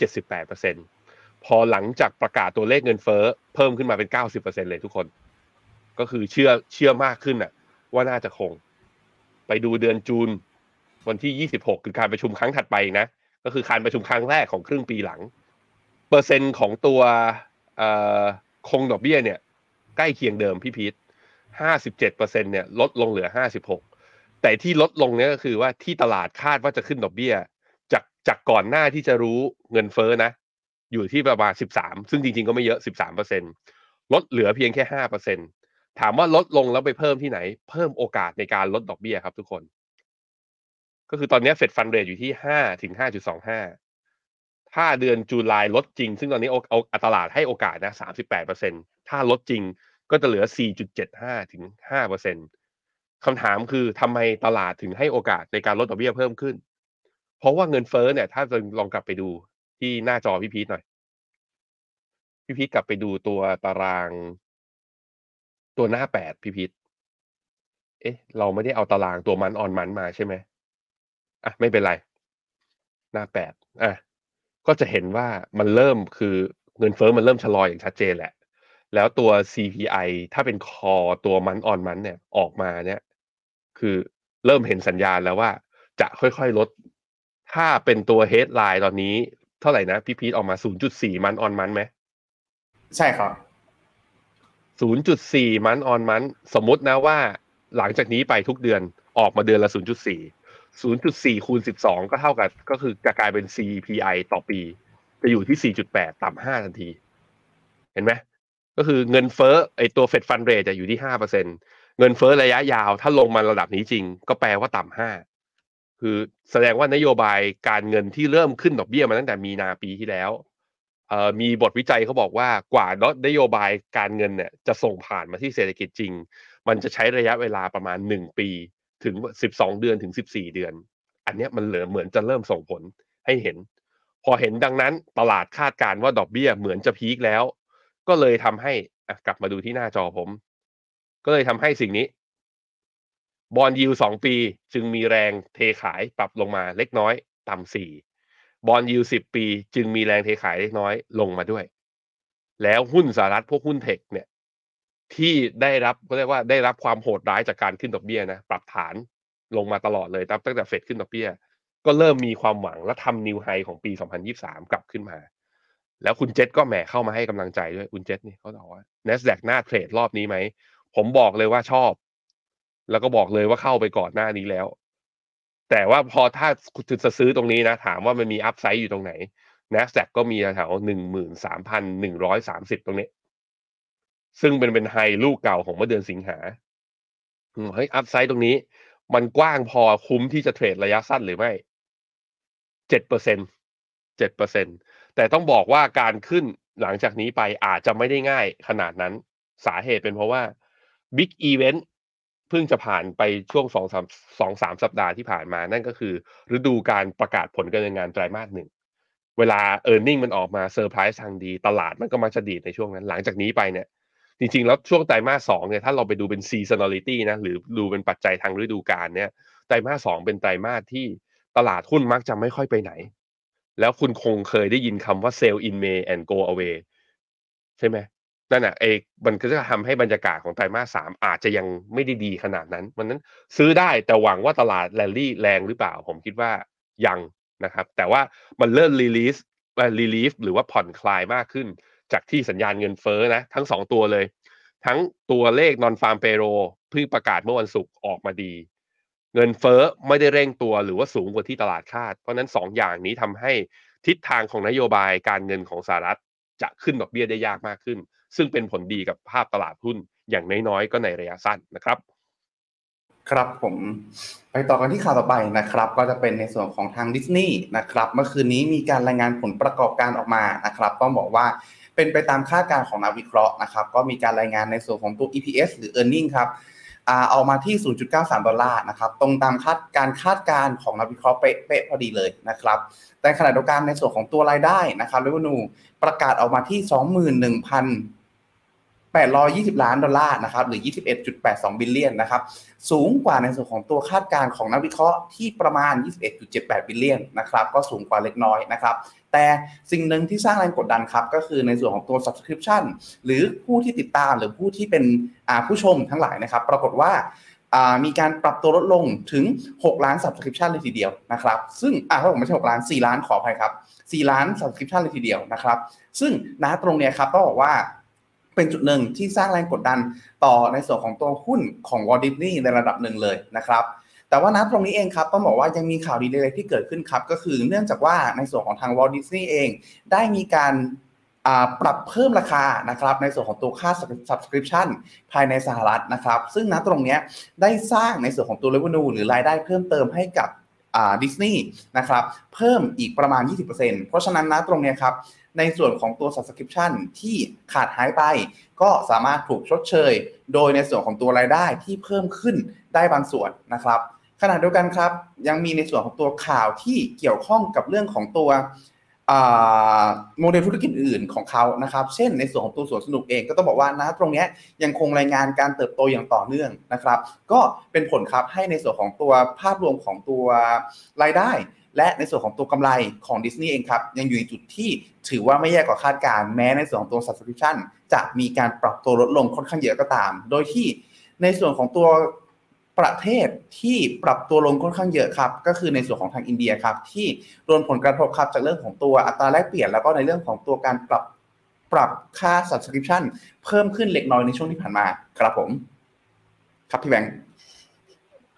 78%พอหลังจากประกาศตัวเลขเงินเฟ้อเพิ่มขึ้นมาเป็น 90%เลยทุกคน ก็คือเชื่อเชื่อมากขึ้นอะว่าน่าจะคง ไปดูเดือนจูนวันที่ 26 คือการประชุมครั้งถัดไปนะ ก็คือการประชุมครั้งแรกของครึ่งปีหลัง เปอร์เซ็นต์ของตัวคงดอกเบี้ยเนี่ยใกล้เคียงเดิมพี่พีท57%เซ็นเนี่ยลดลงเหลือ 56 แต่ที่ลดลงเนี่ยก็คือว่าที่ตลาดคาดว่าจะขึ้นดอกเบี้ย จากจากก่อนหน้าที่จะรู้เงินเฟ้อนะ อยู่ที่ประมาณสิบสามซึ่งจริงๆก็ไม่เยอะสิบสามเปอร์เซ็นลดเหลือเพียงแค่ห้าเปอร์เซ็นต์ ถามว่าลดลงแล้วไปเพิ่มที่ไหน เพิ่มโอกาสในการลดดอกเบี้ยครับทุกคน ก็คือตอนนี้ Fed Fund Rate อยู่ที่ห้าถึงห้าจุดสองห้าถ้าเดือน July ลดจริง ซึ่งตอนนี้เอาตลาดให้โอกาสนะสามสิบแปดเปอร์เซ็นถ้าลดจริงก็จะเหลือสี่จุดเจ็ดห้าถึงห้าเปอร์เซ็นต์คำถามคือทำไมตลาดถึงให้โอกาสในการลดดอกเบี้ยเพิ่มขึ้น เพราะว่าเงินเฟ้อเนี่ย ถ้าจะลองกลับไปดูที่หน้าจอพี่พีทหน่อย พี่พีทกลับไปดูตัวตาราง ตัวหน้าแปดพี่พีทเอ๊ะ เราไม่ได้เอาตารางตัวมันออนมันมาใช่ไหมอะไม่เป็นไร หน้าแปดอะก็จะเห็นว่ามันเริ่มคือเงินเฟ้อมันเริ่มชะลออย่างชัดเจนแหละ แล้วตัว CPI ถ้าเป็น core ตัว month on month เนี่ยออกมาเนี่ย คือเริ่มเห็นสัญญาณแล้วว่า จะค่อยๆลด ถ้าเป็นตัว headline ตอนนี้ เท่าไหร่นะพี่พีทออกมา 0.4 month on month ไหม ใช่ครับ 0.4 month on month สมมตินะว่าหลังจากนี้ไปทุกเดือนออกมาเดือนละ 0.4 0.4 คูณ 12 ก็เท่ากับก็คือจะกลายเป็น CPI ต่อปีไปอยู่ที่ 4.8 ต่ำ5ทันที เห็นไหมก็คือเงินเฟ้อไอตัวเฟดฟันเรทจะอยู่ที่ 5%เงินเฟ้อระยะยาวถ้าลงมาระดับนี้จริง ก็แปลว่าต่ำ5คือแสดงว่านโยบายการเงินที่เริ่มขึ้นดอกเบี้ยมาตั้งแต่มีนาปีที่แล้ว มีบทวิจัยเขาบอกว่ากว่านโยบายการเงินเนี่ยจะส่งผ่านมาที่เศรษฐกิจจริง มันจะใช้ระยะเวลาประมาณ 1 ปีถึง 12 เดือนถึง 14 เดือน อันนี้มันเหลือเหมือนจะเริ่มส่งผลให้เห็น พอเห็นดังนั้นตลาดคาดการณ์ว่าดอกเบี้ยเหมือนจะพีคแล้ว ก็เลยทำให้กลับมาดูที่หน้าจอผม ก็เลยทำให้สิ่งนี้บอลยิวสองปีจึงมีแรงเทขายปรับลงมาเล็กน้อยต่ำสี่ บอลยิวสิบปี จึงมีแรงเทขายเล็กน้อยลงมาด้วย แล้วหุ้นสหรัฐพวกหุ้นเทคเนี่ยที่ได้รับก็เรียกว่าได้รับความโหดร้ายจากการขึ้นดอกเบี้ยนะปรับฐานลงมาตลอดเลยตั้งแต่เฟดขึ้นดอกเบี้ย ก็เริ่มมีความหวังและทำนิวไฮของปี 2023 กลับขึ้นมา แล้วคุณเจษก็แหมเข้ามาให้กำลังใจด้วยคุณเจษนี่เขาบอกว่า NASDAQ หน้าเทรดรอบนี้ไหม ผมบอกเลยว่าชอบ แล้วก็บอกเลยว่าเข้าไปก่อนหน้านี้แล้ว แต่ว่าพอถ้าคุณจะซื้อตรงนี้นะ ถามว่ามันมีอัพไซด์อยู่ตรงไหน NASDAQ ก็มีแถวหนึ่งหมื่นสามพันหนึ่งร้อยสามสิบตรงนี้ ซึ่งเป็นเป็น high ลูกเก่าของเมื่อเดือนสิงหาเฮ้ย upside ตรงนี้ มันกว้างพอคุ้มที่จะเทรดระยะสั้นหรือไม่เจ็ดเปอร์เซ็นเจ็ดเปอร์เซ็นแต่ต้องบอกว่าการขึ้นหลังจากนี้ไปอาจจะไม่ได้ง่ายขนาดนั้นสาเหตุเป็นเพราะว่า big event เพิ่งจะผ่านไปช่วงสองสามสองสามสัปดาห์ที่ผ่านมา นั่นก็คือ ฤดูการประกาศผลการดำเนินงานไตรมาสหนึ่งเวลาเออร์เน็งมันออกมาเซอร์ไพรส์ทางดี ตลาดมันก็มักจะดีดในช่วงนั้น หลังจากนี้ไปเนี่ย จริงๆ แล้วช่วงไตรมาสสองเนี่ยถ้าเราไปดูเป็น seasonality นะ หรือดูเป็นปัจจัยทางฤดูกาลเนี่ยไตรมาสสองเป็นไตรมาสที่ตลาดหุ้นมักจะไม่ค่อยไปไหน แล้วคุณคงเคยได้ยินคำว่า sell in May and go away ใช่ไหม นั่นน่ะเอกมันก็จะทำให้บรรยากาศของไตรมาสสามอาจจะยังไม่ได้ดีขนาดนั้นมันนั้นซื้อได้แต่หวังว่าตลาดแรลลี่แรงหรือเปล่า ผมคิดว่ายังนะครับ แต่ว่ามันเริ่มรีลีสรีลีฟหรือว่าผ่อนคลายมากขึ้น จากที่สัญญาณเงินเฟ้อนะ ทั้งสองตัวเลย ทั้งตัวเลขนอนฟาร์มเปโรเพิ่งประกาศเมื่อวันศุกร์ออกมาดี เงินเฟ้อไม่ได้เร่งตัวหรือว่าสูงกว่าที่ตลาดคาด เพราะนั้นสองอย่างนี้ทำให้ทิศทางของนโยบายการเงินของสหรัฐจะขึ้นดอกเบี้ยได้ยากมากขึ้น ซึ่งเป็นผลดีกับภาพตลาดหุ้นอย่างน้อยๆ ก็ในระยะสั้นนะครับครับผมไปต่อกันที่ข่าวต่อไปนะครับ ก็จะเป็นในส่วนของทางดิสนีย์นะครับเมื่อคืนนี้มีการรายงานผลประกอบการออกมานะครับ ต้องบอกว่าเป็นไปตามคาดการณ์ของนักวิเคราะห์นะครับ ก็มีการรายงานในส่วนของตัว EPS หรือ Earning ครับอ่าอกมาที่ 0.93 ดอลลาร์นะครับ ตรงตามคาดการคาดการณ์ของนักวิเคราะห์เป๊ะๆพอดีเลยนะครับ แต่ขณะเดียวกันในส่วนของตัวรายได้นะครับ revenue ประกาศออกมาที่ 21,000 820 ล้านดอลลาร์นะครับหรือ 21.82 billion นะครับสูงกว่าในส่วนของตัวคาดการณ์ของนักวิเคราะห์ที่ประมาณ 21.78 billion นะครับก็สูงกว่าเล็กน้อยนะครับแต่สิ่งหนึ่งที่สร้างแรงกดดันครับก็คือในส่วนของตัว subscription หรือผู้ที่ติดตามหรือผู้ที่เป็นผู้ชมทั้งหลายนะครับ ปรากฏว่ามีการปรับตัวลดลงถึง 6 ล้าน subscription เลยทีเดียวนะครับ ซึ่งอ่าถ้าผมไม่ใช่ 6 ล้าน 4 ล้านขออภัยครับ 4 ล้าน subscription เลยทีเดียวนะครับ ซึ่งณตรงเนี้ยครับต้องบอกว่า เป็นจุดหนึ่งที่สร้างแรงกดดันต่อในส่วนของตัวหุ้นของ Walt Disney ในระดับหนึ่งเลยนะครับแต่ว่าณตรงนี้เองครับต้องบอกว่ายังมีข่าวดีเล็กๆที่เกิดขึ้นครับ ก็คือเนื่องจากว่าในส่วนของทาง Walt Disney เอง ได้มีการปรับเพิ่มราคานะครับในส่วนของตัวค่า subscription ภายในสหรัฐนะครับ ซึ่งณตรงนี้ได้สร้างในส่วนของตัว revenue หรือรายได้เพิ่มเติมให้กับดิสนีย์นะครับเพิ่มอีกประมาณ 20%เพราะฉะนั้นนะตรงนี้ครับ ในส่วนของตัว subscription ที่ขาดหายไป ก็สามารถถูกชดเชย โดยในส่วนของตัวรายได้ที่เพิ่มขึ้นได้บางส่วนนะครับ ขณะเดียวกันครับ ยังมีในส่วนของตัวข่าวที่เกี่ยวข้องกับเรื่องของตัวโมเดลธุรกิจอื่นของเขานะครับ เช่นในส่วนของตัวสวนสนุกเองก็ต้องบอกว่านะตรงนี้ยังคงรายงานการเติบโตอย่างต่อเนื่องนะครับ ก็เป็นผลครับให้ในส่วนของตัวภาพรวมของตัวรายได้ และในส่วนของตัวกำไรของดิสนีย์เองครับยังอยู่ในจุดที่ถือว่าไม่แย่กว่าคาดการแม้ในส่วนของตัว subscription จะมีการปรับตัวลดลงค่อนข้างเยอะก็ตาม โดยที่ในส่วนของตัวประเทศที่ปรับตัวลงค่อนข้างเยอะครับ ก็คือในส่วนของทางอินเดียครับที่โดนผลกระทบครับจากเรื่องของตัวอัตราแลกเปลี่ยน แล้วก็ในเรื่องของตัวการปรับปรับค่า subscription เพิ่มขึ้นเล็กน้อยในช่วงที่ผ่านมาครับผม ครับพี่แบงค์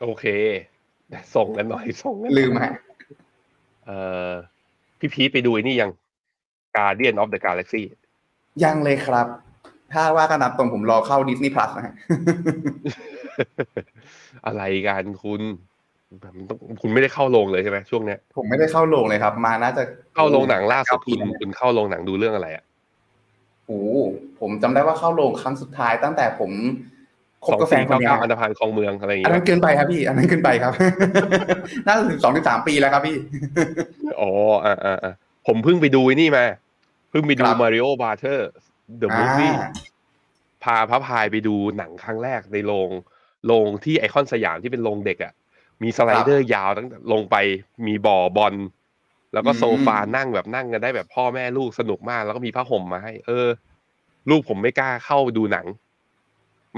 โอเค ส่งกันหน่อยส่งกันลืมฮะ เอ่อพี่พีทไปดูไอ้นี่ยัง Guardian of the Galaxy ยังเลยครับ ถ้าว่ากันนับตรงผมรอเข้า Disney Plus นะฮะอะไรกันคุณแบบมันต้องคุณไม่ได้เข้าโรงเลยใช่ไหมช่วงเนี้ยผมไม่ได้เข้าโรงเลยครับ มาน่าจะเข้าโรงหนังล่าสุดเก้ปีคุณแล้วคุณเข้าโรงหนังดูเรื่องอะไรอะโอ้โหผมจำได้ว่าเข้าโรงครั้งสุดท้ายตั้งแต่ผม คบสองกับแฟสี่นคนเก้าเนี้ยเก้าอันธพาลคลองเมืองอะไรอย่างอันเงี้นั้ยนเกินไปครับพี่ อันนั้นเกินไปครับ น่าจะถึงสองถึงสามปีแล้วครับพี่ อ๋ออ่าอ่าอ่าผมเพิ่งไปดูไอ้นี่มา เพิ่งไปดูครับ Mario b a r t e r The Movie อ่าพาพระพายไปดูหนังครั้งแรกในโรงโรงที่ไอคอนสยามที่เป็นโรงเด็กอะ่ะ มี slider ยาวตั้งแต่ลงไปมีบ่อบอลแล้วก็อืมโซฟานั่งแบบนั่งกันได้แบบพ่อแม่ลูกสนุกมาก แล้วก็มีผ้าห่มมาให้ เออ ลูกผมไม่กล้าเข้าดูหนัง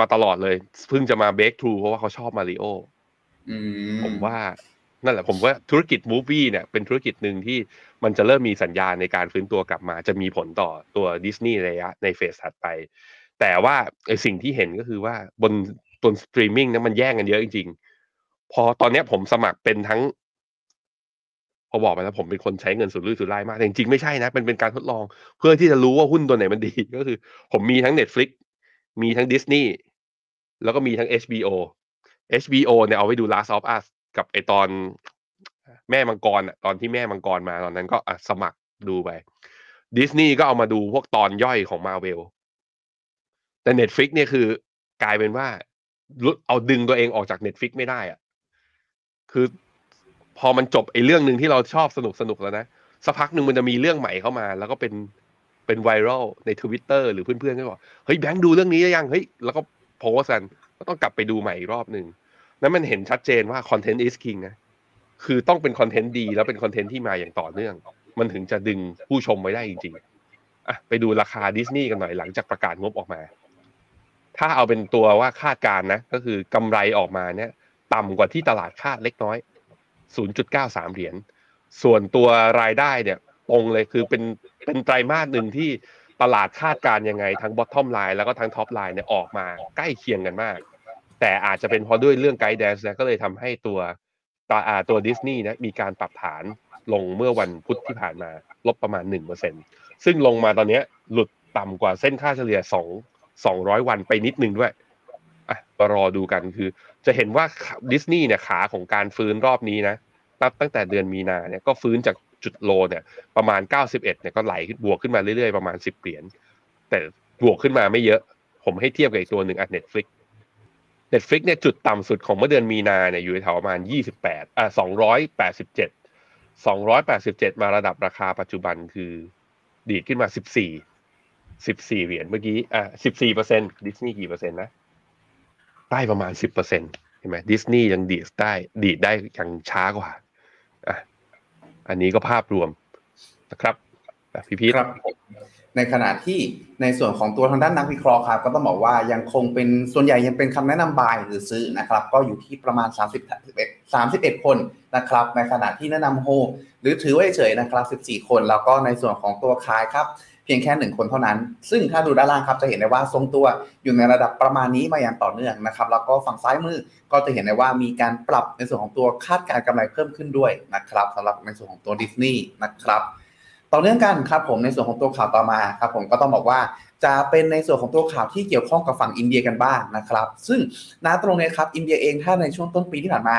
มาตลอดเลย เพิ่งจะมา breakthrough เพราะว่าเขาชอบมาริโออืผมว่านั่นแหละผมว่าธุรกิจ movie เนี่ยเป็นธุรกิจหนึ่งที่มันจะเริ่มมีสัญญาณในการฟื้นตัวกลับมา จะมีผลต่อตัวดิสนีย์ระยะในเฟสถัดไป แต่ว่าไอสิ่งที่เห็นก็คือว่าบนบนสตรีมมิ่งนั้นมันแย่งกันเยอะจริงๆ พอตอนเนี้ยผมสมัครเป็นทั้ง พอบอกไปแล้วผมเป็นคนใช้เงินสุดรุ่ยสุดร่ายมาก แต่จริงๆ ไม่ใช่นะเป็นเป็นการทดลอง เพื่อที่จะรู้ว่าหุ้นตัวไหนมันดี ก็คือ ผมมีทั้ง Netflix มีทั้ง Disney แล้วก็มีทั้ง HBO HBO เนี่ยเอาไว้ดู Last of Us กับไอตอนแม่มังกรอะตอนที่แม่มังกรมาตอนนั้นก็สมัครดูไปดิสนีย์ก็เอามาดูพวกตอนย่อยของมาเวลแต่ Netflix เนี่ยคือกลายเป็นว่าเอาดึงตัวเองออกจาก Netflix ไม่ได้อะคือพอมันจบไอ้เรื่องหนึ่งที่เราชอบสนุกสนุกแล้วนะสักพักหนึ่งมันจะมีเรื่องใหม่เข้ามา แล้วก็เป็นเป็นไวรัลในทวิตเตอร์หรือเพื่อนๆก็บอกเฮ้ยแบงค์ดูเรื่องนี้ยังเฮ้ยแล้วก็ โพสต์กันก็ต้องกลับไปดูใหม่อีกรอบหนึ่งนั้นมันเห็นชัดเจนว่าคอนเทนต์ is king นะคือต้องเป็นคอนเทนต์ดีแล้วเป็นคอนเทนต์ที่มาอย่างต่อเนื่อง มันถึงจะดึงผู้ชมไว้ได้จริงๆอะไปดูราคาดิสนีย์กันหน่อยหลังจากประกาศงบออกมา ถ้าเอาเป็นตัวว่าคาดการณ์นะ ก็คือกำไรออกมาเนี่ย ต่ำกว่าที่ตลาดคาดเล็กน้อย 0.93 เหรียญ ส่วนตัวรายได้เนี่ยตรงเลยคือเป็นเป็นไตรมาสหนึ่งที่ ตลาดคาดการ์ยังไงทั้ง bottom line แล้วก็ทั้ง top line เนี่ยออกมาใกล้เคียงกันมาก แต่อาจจะเป็นเพราะด้วยเรื่องไกด์แดนซ์นะก็เลยทำให้ตัวตัวดิสนีย์นะมีการปรับฐานลงเมื่อวันพุธที่ผ่านมาลบประมาณ 1%ซึ่งลงมาตอนนี้หลุดต่ำกว่าเส้นค่าเฉลี่ย 2 200 วันไปนิดนึงด้วยอะรอดูกันคือ จะเห็นว่าดิสนีย์เนี่ยขาของการฟื้นรอบนี้นะตั้งแต่เดือนมีนาเนี่ยก็ฟื้นจาก จุดโลเนี่ยประมาณ 91เนี่ยก็ไหลบวกขึ้นมาเรื่อยๆประมาณ 10 เหรียญแต่บวกขึ้นมาไม่เยอะ ผมให้เทียบกับอีกตัวหนึ่งอะ Netflix Netflix เนี่ยจุดต่ำสุดของเมื่อเดือนมีนาเนี่ยอยู่แถวประมาณ 28อะ287 287 มาระดับราคาปัจจุบันคือดีดขึ้นมา 14 14 เหรียญเมื่อกี้อะ14เปอร์เซ็นต์ดิสนีย์กี่เปอร์เซ็นต์นะได้ประมาณสิบเปอร์เซ็นต์เห็นไหมดิสนีย์ยังดีดได้ดีดได้ยังช้ากว่า อันนี้ก็ภาพรวมนะครับพี่พีครับในขณะที่ในส่วนของตัวทางด้านนักวิเคราะห์ครับ ก็ต้องบอกว่ายังคงเป็นส่วนใหญ่ยังเป็นคำแนะนำบายหรือซื้อนะครับ ก็อยู่ที่ประมาณ 30 31 31 คนนะครับ ในขณะที่แนะนำโฮหรือถือไว้เฉยนะครับ 14 คน แล้วก็ในส่วนของตัวขายครับ พียงแค่หนึ่งคนเท่านั้น ซึ่งถ้าดูด้านล่างครับจะเห็นได้ว่าทรงตัวอยู่ในระดับประมาณนี้มาอย่างต่อเนื่องนะครับ แล้วก็ฝั่งซ้ายมือก็จะเห็นได้ว่ามีการปรับในส่วนของตัวคาดการณ์กำไรเพิ่มขึ้นด้วยนะครับสำหรับในส่วนของตัวดิสนีย์นะครับต่อเนื่องกันครับผมในส่วนของตัวข่าวต่อมาครับผมก็ต้องบอกว่าจะเป็นในส่วนของตัวข่าวที่เกี่ยวข้องกับฝั่งอินเดียกันบ้างนะครับ ซึ่งณตรงนี้ครับอินเดียเองถ้าในช่วงต้นปีที่ผ่านมา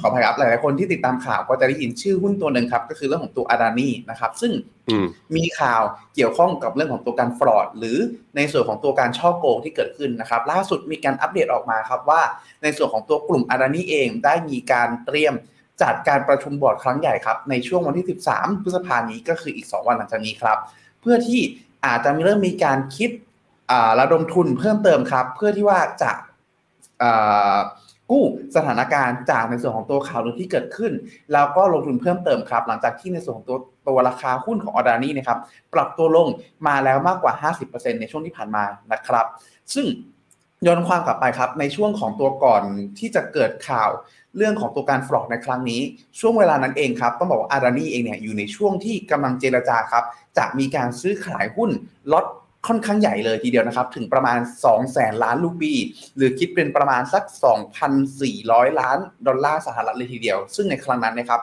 ขออภัยครับหลายๆคนที่ติดตามข่าวก็จะได้ยินชื่อหุ้นตัวหนึ่งครับ ก็คือเรื่องของตัวอาดานีนะครับ ซึ่งอืมมีข่าวเกี่ยวข้องกับเรื่องของตัวการฟรอด หรือในส่วนของตัวการช่อโกงที่เกิดขึ้นนะครับ ล่าสุดมีการอัปเดตออกมาครับว่า ในส่วนของตัวกลุ่มอาดานีเองได้มีการเตรียมจัดการประชุมบอร์ดครั้งใหญ่ครับ ในช่วงวันที่ 13 พฤษภานี้ก็คืออีก 2 วันหลังจากนี้ครับ เพื่อที่อาจจะมีเริ่มมีการคิดอ่าระดมทุนเพิ่มเติมครับ เพื่อที่ว่าจะอ่า กู้สถานการณ์จากในส่วนของตัวข่าวลือที่เกิดขึ้น แล้วก็ลงทุนเพิ่มเติมครับ หลังจากที่ในส่วนของตัวตัวราคาหุ้นของออดานี่นะครับปรับตัวลงมาแล้วมากกว่า 50%ในช่วงที่ผ่านมานะครับ ซึ่งย้อนความกลับไปครับ ในช่วงของตัวก่อนที่จะเกิดข่าวเรื่องของตัวการฟลอกในครั้งนี้ ช่วงเวลานั้นเองครับ ต้องบอกว่าอาดานี่เองเนี่ยอยู่ในช่วงที่กำลังเจรจาครับ จะมีการซื้อขายหุ้นล็อต ค่อนข้างใหญ่เลยทีเดียวนะครับ ถึงประมาณ2แสนล้านลูปี หรือคิดเป็นประมาณสัก 2,400 ล้านดอลลาร์สหรัฐเลยทีเดียว ซึ่งในครั้งนั้นนะครับ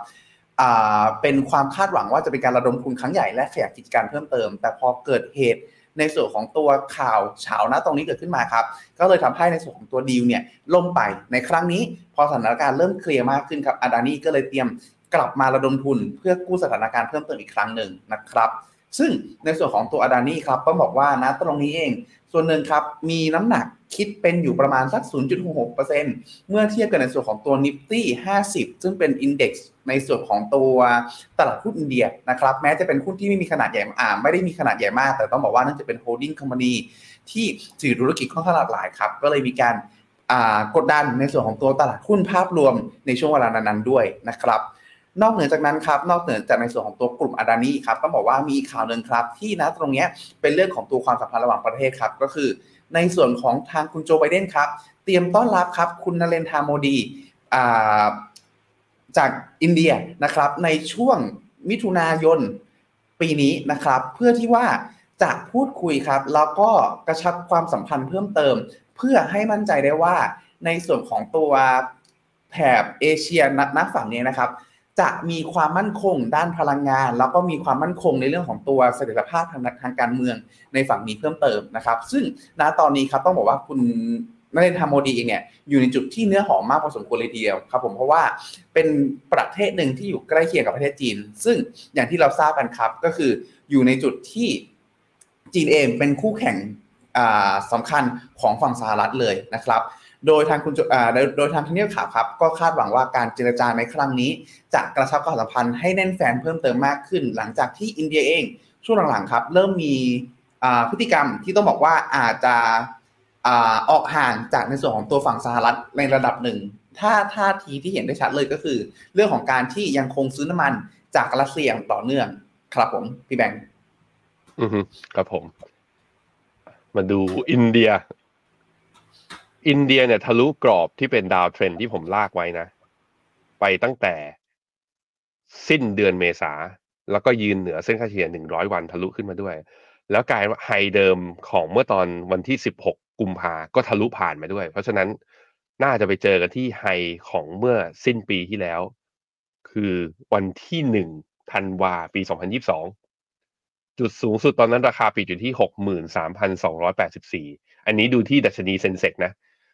เป็นความคาดหวังว่าจะเป็นการระดมทุนครั้งใหญ่และขยายกิจการเพิ่มเติม แต่พอเกิดเหตุในส่วนของตัวข่าวฉาวนะตรงนี้เกิดขึ้นมาครับ ก็เลยทำให้ในส่วนของตัวดีลเนี่ยล่มไปในครั้งนี้ พอสถานการณ์เริ่มเคลียร์มากขึ้นครับอาดานี่ก็เลยเตรียมกลับมาระดมทุนเพื่อกู้สถานการณ์เพิ่มเติมอีกครั้งหนึ่งนะครับ ซึ่งในส่วนของตัวอาดานี่ครับต้องบอกว่านะตรงนี้เอง ส่วนหนึ่งครับมีน้ำหนักคิดเป็นอยู่ประมาณสัก 0.66%เมื่อเทียบกันในส่วนของตัว Nifty 50 ซึ่งเป็น index ในส่วนของตัวตลาดหุ้นอินเดียนะครับ แม้จะเป็นหุ้นที่ไม่มีขนาดใหญ่อ่าไม่ได้มีขนาดใหญ่มาก แต่ต้องบอกว่านั่นจะเป็น holding companyที่ถือธุรกิจค่อนข้างหลากหลายครับ ก็เลยมีการกดดันในส่วนของตัวตลาดหุ้นภาพรวมในช่วงเวลานั้นๆด้วยนะครับ นอกเหนือจากนั้นครับนอกเหนือจากในส่วนของตัวกลุ่มอาดานีครับต้องบอกว่ามีข่าวหนึ่งครับ ที่นะตรงนี้เป็นเรื่องของตัวความสัมพันธ์ระหว่างประเทศครับ ก็คือ ในส่วนของทางคุณโจไบเดนครับ เตรียมต้อนรับครับ คุณนเรนทาโมดีจากอินเดียนะครับ ในช่วงมิถุนายนปีนี้นะครับ เพื่อที่ว่าจะพูดคุยครับ แล้วก็กระชับความสัมพันธ์เพิ่มเติม เพื่อให้มั่นใจได้ว่าในส่วนของตัวแถบเอเชียนักฝั่งนี้นะครับ จะมีความมั่นคงด้านพลังงาน แล้วก็มีความมั่นคงในเรื่องของตัวเสถียรภาพทางทางการเมืองในฝั่งนี้เพิ่มเติมนะครับ ซึ่งณตอนนี้ครับต้องบอกว่าคุณนเรนทาโมดีเองเนี่ยอยู่ในจุดที่เนื้อหอมมากพอสมควรเลยทีเดียวครับผมเพราะว่าเป็นประเทศหนึ่งที่อยู่ใกล้เคียงกับประเทศจีน ซึ่งอย่างที่เราทราบกันครับก็คืออยู่ในจุดที่จีนเองเป็นคู่แข่งสำคัญของฝั่งสหรัฐเลยนะครับ โดยทางคุณโดยทางทเนียบข่าวครับ ก็คาดหวังว่าการเจรจาในครั้งนี้ จะกระชับความสัมพันธ์ให้แน่นแฟนเพิ่มเติมมากขึ้น หลังจากที่อินเดียเอง ช่วงหลังๆครับเริ่มมีพฤติกรรมที่ต้องบอกว่าอาจจะออกห่างจากในส่วนของตัวฝั่งสหรัฐในระดับหนึ่ง ถ้าท่าทีที่เห็นได้ชัดเลยก็คือ เรื่องของการที่ยังคงซื้อน้ำมันจากรัสเซียอย่างต่อเนื่องครับผมพี่แบงค์อือครับผม มาดูอินเดีย อินเดียเนี่ยทะลุกรอบที่เป็นดาวเทรนที่ผมลากไว้นะ ไปตั้งแต่สิ้นเดือนเมษา แล้วก็ยืนเหนือเส้นค่าเฉลี่ยหนึ่งร้อยวันทะลุขึ้นมาด้วย แล้วไอ้ high เดิมของเมื่อตอนวันที่สิบหกกุมภาก็ทะลุผ่านมาด้วย เพราะฉะนั้นน่าจะไปเจอกันที่ high ของเมื่อสิ้นปีที่แล้ว คือวันที่หนึ่งธันวาปีสองพันยิบสองจุดสูงสุดตอนนั้นราคาปิดอยู่ที่หกหมื่นสามพันสองร้อยแปดสิบสี่อันนี้ดูที่ดัชนี Sensex นะ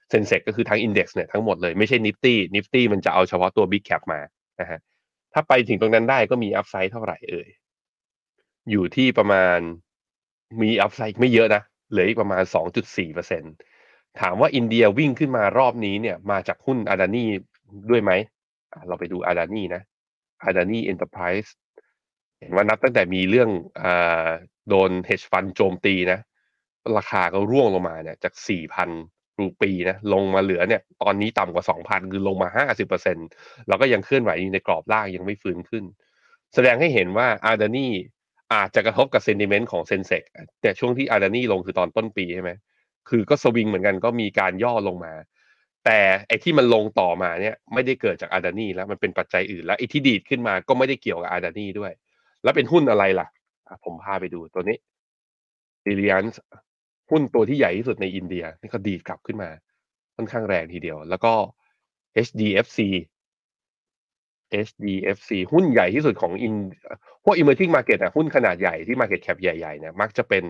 Sensex ก็คือทั้ง index เนี่ยทั้งหมดเลยไม่ใช่ Nifty Nifty มันจะเอาเฉพาะตัว big cap มานะฮะถ้าไปถึงตรงนั้นได้ก็มี upside เท่าไหร่เอ่ยอยู่ที่ประมาณมี upside ไม่เยอะนะเหลืออีกประมาณ 2.4%ถามว่าอินเดียวิ่งขึ้นมารอบนี้เนี่ยมาจากหุ้นอาดานีด้วยไหมเราไปดูอาดานีนะ Adani Enterprises เห็นว่านับตั้งแต่มีเรื่องอโดน hedge fund โจมตีนะ ราคาก็ร่วงลงมาเนี่ยจาก 4,000 รูปีนะลงมาเหลือเนี่ยตอนนี้ต่ำกว่า 2,000 คือลงมา 50%แล้วก็ยังเคลื่อนไหวอยู่ในกรอบล่างยังไม่ฟื้นขึ้น แสดงให้เห็นว่าอาร์ดานีอาจจะกระทบกับ sentiment ของ Sensex แต่ช่วงที่อาร์ดานี่ลงคือตอนต้นปีใช่ไหมคือก็สวิงเหมือนกันก็มีการย่อลงมา แต่ไอ้ที่มันลงต่อมาเนี่ยไม่ได้เกิดจากอาร์ดานี่แล้วมันเป็นปัจจัยอื่น แล้วไอ้ที่ดีดขึ้นมาก็ไม่ได้เกี่ยวกับอาร์ดานี่ด้วย แล้วเป็นหุ้นอะไรล่ะผมพาไปดูตัวนี้ดีเลียน หุ้นตัวที่ใหญ่ที่สุดในอินเดียนี่ก็ดีดกลับขึ้นมา ค่อนข้างแรงทีเดียว แล้วก็ HDFC HDFC หุ้นใหญ่ที่สุดของอินพวก emerging market อะหุ้นขนาดใหญ่ที่ market cap ใหญ่ๆเนี่ยมักจะเป็น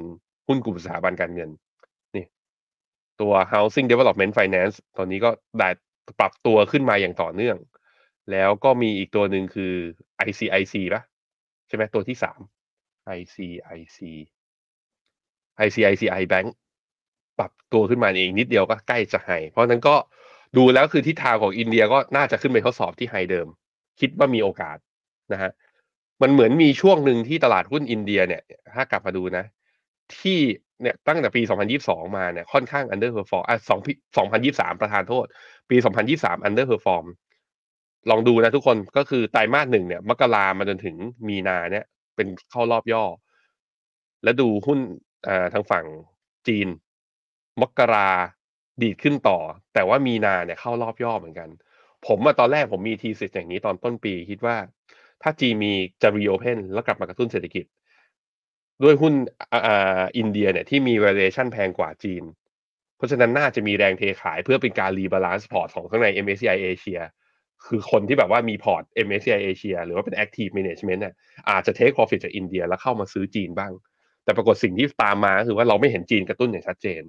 หุ้นกลุ่มสถาบันการเงินนี่ตัว housing development finance ตอนนี้ก็ได้ปรับตัวขึ้นมาอย่างต่อเนื่อง แล้วก็มีอีกตัวหนึ่งคือ ICIC ปะใช่ไหมตัวที่สาม ICIC ICICI Bank ปรับตัวขึ้นมาเองนิดเดียวก็ใกล้จะไฮเพราะนั้นก็ดูแล้วคือทิศทางของอินเดียก็น่าจะขึ้นไปทดสอบที่ไฮเดิม คิดว่ามีโอกาสนะฮะมันเหมือนมีช่วงหนึ่งที่ตลาดหุ้นอินเดียเนี่ย ถ้ากลับมาดูนะ ที่เนี่ยตั้งแต่ปี 2022 มาเนี่ยค่อนข้าง underperform อะ2 2023 ประธานโทษ ปี 2023 underperform ลองดูนะทุกคนก็คือไตรมาสหนึ่งเนี่ย มกรามาจนถึงมีนาเนี่ย เป็นเข้ารอบย่อ แล้วดูหุ้น ทางฝั่งจีน มกราดีดขึ้นต่อ แต่ว่ามีนาเนี่ยเข้ารอบย่อเหมือนกัน ผมมาตอนแรกผมมี thesis อย่างนี้ตอนต้นปีคิดว่า ถ้าจีมีจะ reopen แล้วกลับมากระตุ้นเศรษฐกิจ ด้วยหุ้นอ่าอินเดียเนี่ยที่มี valuation แพงกว่าจีน เพราะฉะนั้นน่าจะมีแรงเทขายเพื่อเป็นการ rebalance พอร์ตของข้างใน MSCI เอเชียคือคนที่แบบว่ามีพอร์ต MSCI Asia หรือว่าเป็น Active Management เนี่ยอาจจะ take profit จากอินเดียแล้วเข้ามาซื้อจีนบ้าง แต่ปรากฏสิ่งที่ตามมาคือว่าเราไม่เห็นจีนกระตุ้นอย่างชัดเจน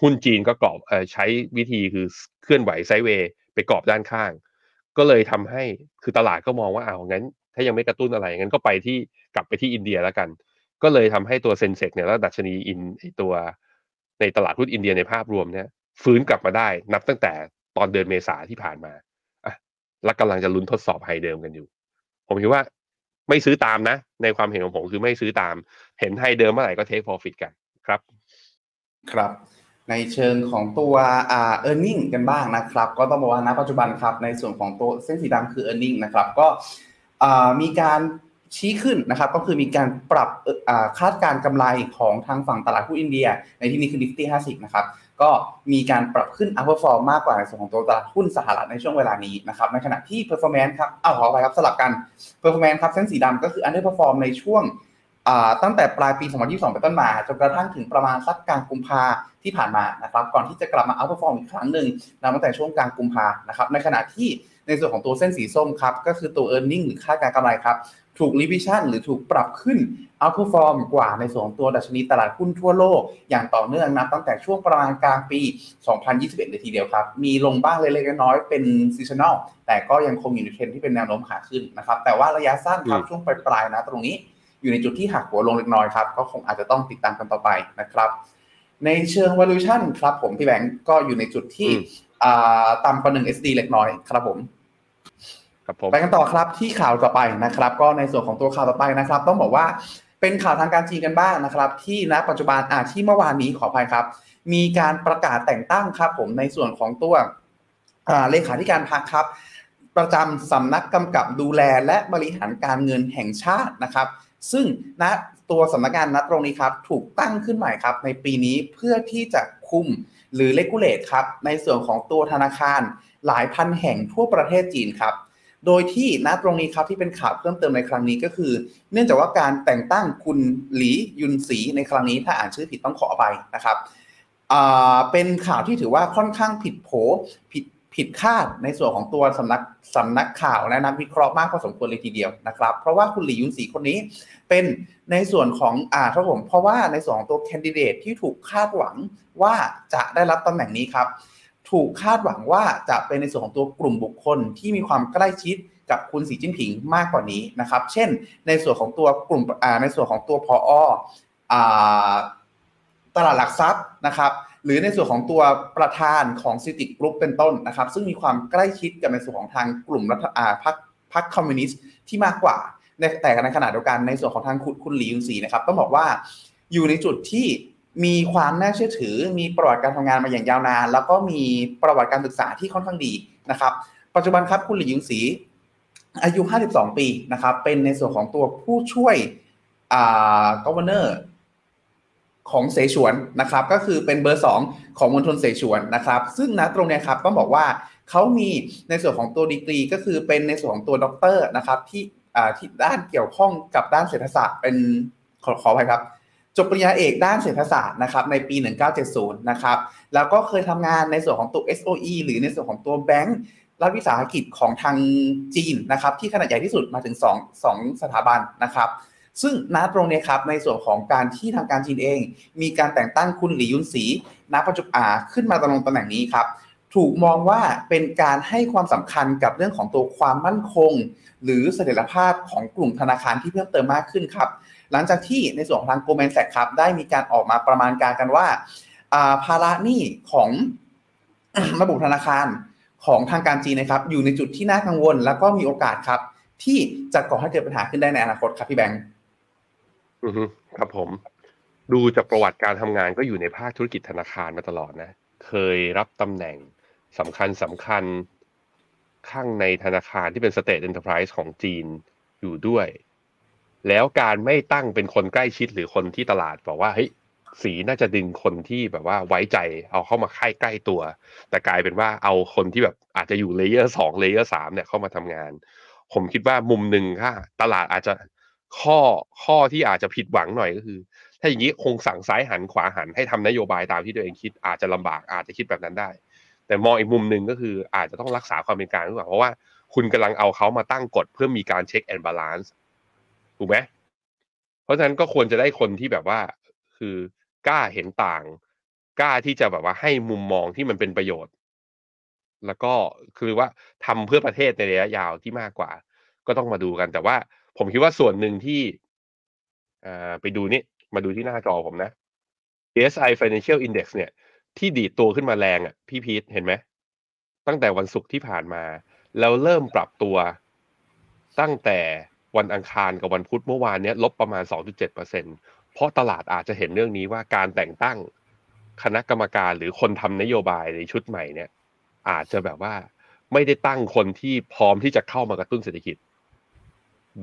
หุ้นจีนก็กรอบใช้วิธีคือเคลื่อนไหว sideway ไปกรอบด้านข้าง ก็เลยทำให้คือตลาดก็มองว่าอ้าวงั้น ถ้ายังไม่กระตุ้นอะไรงั้นก็ไปที่กลับไปที่อินเดียแล้วกัน ก็เลยทำให้ตัว Sensex เนี่ยแล้วดัชนีอินตัวในตลาดหุ้นอินเดียในภาพรวมเนี่ยฟื้นกลับมาได้ นับตั้งแต่ตอนเดือนเมษาที่ผ่านมาอะแล้วกำลังจะลุ้นทดสอบไฮเดิมกันอยู่ ผมคิดว่า ไม่ซื้อตามนะ ในความเห็นของผมคือไม่ซื้อตาม เห็นไฮเดิมเมื่อไหร่ก็เทคโปรฟิตกันครับ ครับ ในเชิงของตัวอ่า e a r n i n g กันบ้างนะครับ ก็ต้องบอกว่าณปัจจุบันครับ ในส่วนของตัวเส้นสีดำคือ e a r n i n g นะครับ ก็มีการชี้ขึ้นนะครับก็คือมีการปรับคาดการกำไรของทางฝั่งตลาดหุ้นอินเดีย ในที่นี้คือ Nifty 50 นะครับ ก็มีการปรับขึ้น upperform มากกว่าในส่วนของตัวตลาดหุ้นสหรัฐในช่วงเวลานี้นะครับในขณะที่ performance ครับอ้าวขอไปครับสลับกัน performance ครับเส้นสีดำก็คือ underperform ในช่วงตั้งแต่ปลายปี 2022 เป็นต้นมา จนกระทั่งถึงประมาณสักกลางกุมภาที่ผ่านมานะครับ ก่อนที่จะกลับมา outperform อีกครั้งหนึ่งนับตั้งแต่ช่วงกลางกุมภานะครับ ในขณะที่ในส่วนของตัวเส้นสีส้มครับ ก็คือตัว e a r n i n g หรือค่าการกำไรครับ ถูก revision หรือถูกปรับขึ้น outperform กว่าในส่วนของตัวดัชนีตลาดหุ้นทั่วโลก อย่างต่อเนื่องนะตั้งแต่ช่วงประมาณกลางปี 2021เลยทีเดียวครับ มีลงบ้างเล็กๆน้อยๆเป็น seasonal แต่ก็ยังคงอยู่ในเทรนที่เป็นแนวโน้มขาขึ้นนะครับ แต่ว่าระยะสั้นครับช่วงปลายๆนะตรงนี้อยู่ในจุดที่หักหัวลงเล็กน้อยครับ ก็คงอาจจะต้องติดตามกันต่อไปนะครับ ในเชิง valuation ครับผมพี่แบงก์ก็อยู่ในจุดที่ต่ำกว่า1 SD เล็กน้อยครับผม ครับผมไปกันต่อครับที่ข่าวต่อไปนะครับ ก็ในส่วนของตัวข่าวต่อไปนะครับ ต้องบอกว่าเป็นข่าวทางการจีนกันบ้างนะครับ ที่ณปัจจุบันอาที่เมื่อวานนี้ขออภัยครับ มีการประกาศแต่งตั้งครับ ผมในส่วนของตัวเลขาธิการพรรคครับ ประจำสำนักกำกับดูแลและบริหารการเงินแห่งชาตินะครับ ซึ่งณตัวสำนักงานนัดตรงนี้ครับ ถูกตั้งขึ้นใหม่ครับ ในปีนี้เพื่อที่จะคุมหรือเลกูเลตครับในส่วนของตัวธนาคารหลายพันแห่งทั่วประเทศจีนครับ โดยที่ณตรงนี้ครับที่เป็นข่าวเพิ่มเติมในครั้งนี้ก็คือ เนื่องจากว่าการแต่งตั้งคุณหลียุนสีในครั้งนี้ถ้าอ่านชื่อผิดต้องขออภัยนะครับเป็นข่าวที่ถือว่าค่อนข้างผิดโผผิดผิดคาดในส่วนของตัวสำนักสำนักข่าวและนักวิเคราะห์มากพอสมควรเลยทีเดียวนะครับ เพราะว่าคุณหลียุนสีคนนี้เป็นในส่วนของอ่าครับผมเพราะว่าในส่วนของตัวแคนดิเดตที่ถูกคาดหวังว่าจะได้รับตำแหน่งนี้ครับ ถูกคาดหวังว่าจะเป็นในส่วนของตัวกลุ่มบุคคลที่มีความใกล้ชิดกับคุณสีจิ้นผิงมากกว่านี้นะครับ เช่น ในส่วนของตัวกลุ่มในส่วนของตัวพออตลาดหลักทรัพย์นะครับ หรือในส่วนของตัวประธานของ CITIC Group เป็นต้นนะครับ ซึ่งมีความใกล้ชิดกับในส่วนของทางกลุ่มรัฐอาพรรคพรรคคอมมิวนิสต์ที่มากกว่าแต่ในขณะเดียวกันในส่วนของทางคุณหลี่ยุนเจ๋อนะครับต้องบอกว่าอยู่ในจุดที่ มีความน่าเชื่อถือ มีประวัติการทำงานมาอย่างยาวนาน แล้วก็มีประวัติการศึกษาที่ค่อนข้างดีนะครับ ปัจจุบันครับคุณหลี่ยิงสีอายุ 52 ปีนะครับ เป็นในส่วนของตัวผู้ช่วยอ่า governor ของเสฉวนนะครับ ก็คือเป็นเบอร์ 2 ของมณฑลเสฉวนนะครับ ซึ่งนะตรงนี้ครับต้องบอกว่าเขามีในส่วนของตัวดีกรี ก็คือเป็นในส่วนของตัวด็อกเตอร์นะครับที่อ่าที่ด้านเกี่ยวข้องกับด้านเศรษฐศาสตร์เป็นขอขอไปครับ จบปริญญาเอกด้านเศรษฐศาสตร์นะครับในปี 1970 นะครับแล้วก็เคยทำงานในส่วนของตัว SOE หรือในส่วนของตัวแบงก์รัฐวิสาหกิจของทางจีนนะครับที่ขนาดใหญ่ที่สุดมาถึง 2 2 สถาบันนะครับซึ่งณตรงนี้ครับในส่วนของการที่ทางการจีนเอง มีการแต่งตั้งคุณหลี่ยุนสีณปัจจุบันขึ้นมาตำแหน่งตำแหน่งนี้ครับถูกมองว่าเป็นการให้ความสำคัญกับเรื่องของตัวความมั่นคง หรือเสถียรภาพของกลุ่มธนาคารที่เพิ่มเติมมากขึ้นครับ หลังจากที่ในส่วนของทางโกลแมนแซกครับได้มีการออกมาประมาณการกันว่าภาระหนี้ของระบบธนาคารของทางการจีนนะครับ อยู่ในจุดที่น่ากังวล แล้วก็มีโอกาสครับ ที่จะก่อให้เกิดปัญหาขึ้นได้ในอนาคตครับพี่แบงค์อือครับผม ดูจากประวัติการทำงานก็อยู่ในภาคธุรกิจธนาคารมาตลอดนะ เคยรับตำแหน่งสำคัญสำคัญข้างในธนาคารที่เป็น state enterprise ของจีนอยู่ด้วย แล้วการไม่ตั้งเป็นคนใกล้ชิดหรือคนที่ตลาดบอกว่าเฮ้ยสีน่าจะดึงคนที่แบบว่าไว้ใจเอาเข้ามาค่ายใกล้ตัว แต่กลายเป็นว่าเอาคนที่แบบอาจจะอยู่ layer สอง layer สามเนี่ยเข้ามาทำงาน ผมคิดว่ามุมหนึ่งค่ะ ตลาดอาจจะข้อข้อที่อาจจะผิดหวังหน่อยก็คือ ถ้าอย่างนี้คงสั่งซ้ายหันขวาหันให้ทำนโยบายตามที่ตัวเองคิดอาจจะลำบากอาจจะคิดแบบนั้นได้ แต่มองอีกมุมหนึ่งก็คืออาจจะต้องรักษาความเป็นกลางหรือเปล่าเพราะว่าคุณกำลังเอาเขามาตั้งกฎเพื่อมีการ check and balance ถูกไหมเพราะฉะนั้นก็ควรจะได้คนที่แบบว่า คือกล้าเห็นต่าง กล้าที่จะแบบว่าให้มุมมองที่มันเป็นประโยชน์ แล้วก็คือว่าทำเพื่อประเทศในระยะยาวที่มากกว่า ก็ต้องมาดูกัน แต่ว่าผมคิดว่าส่วนหนึ่งที่อ่าไปดูนี่มาดูที่หน้าจอผมนะ DSI Financial Index เนี่ย ที่ดีดตัวขึ้นมาแรงอะ พี่พีทเห็นไหม ตั้งแต่วันศุกร์ที่ผ่านมา แล้วเริ่มปรับตัวตั้งแต่ วันอังคารกับวันพุธเมื่อวานเนี้ยลบประมาณ 2.7%เพราะตลาดอาจจะเห็นเรื่องนี้ว่าการแต่งตั้งคณะกรรมการหรือคนทำนโยบายในชุดใหม่เนี่ย อาจจะแบบว่าไม่ได้ตั้งคนที่พร้อมที่จะเข้ามากระตุ้นเศรษฐกิจ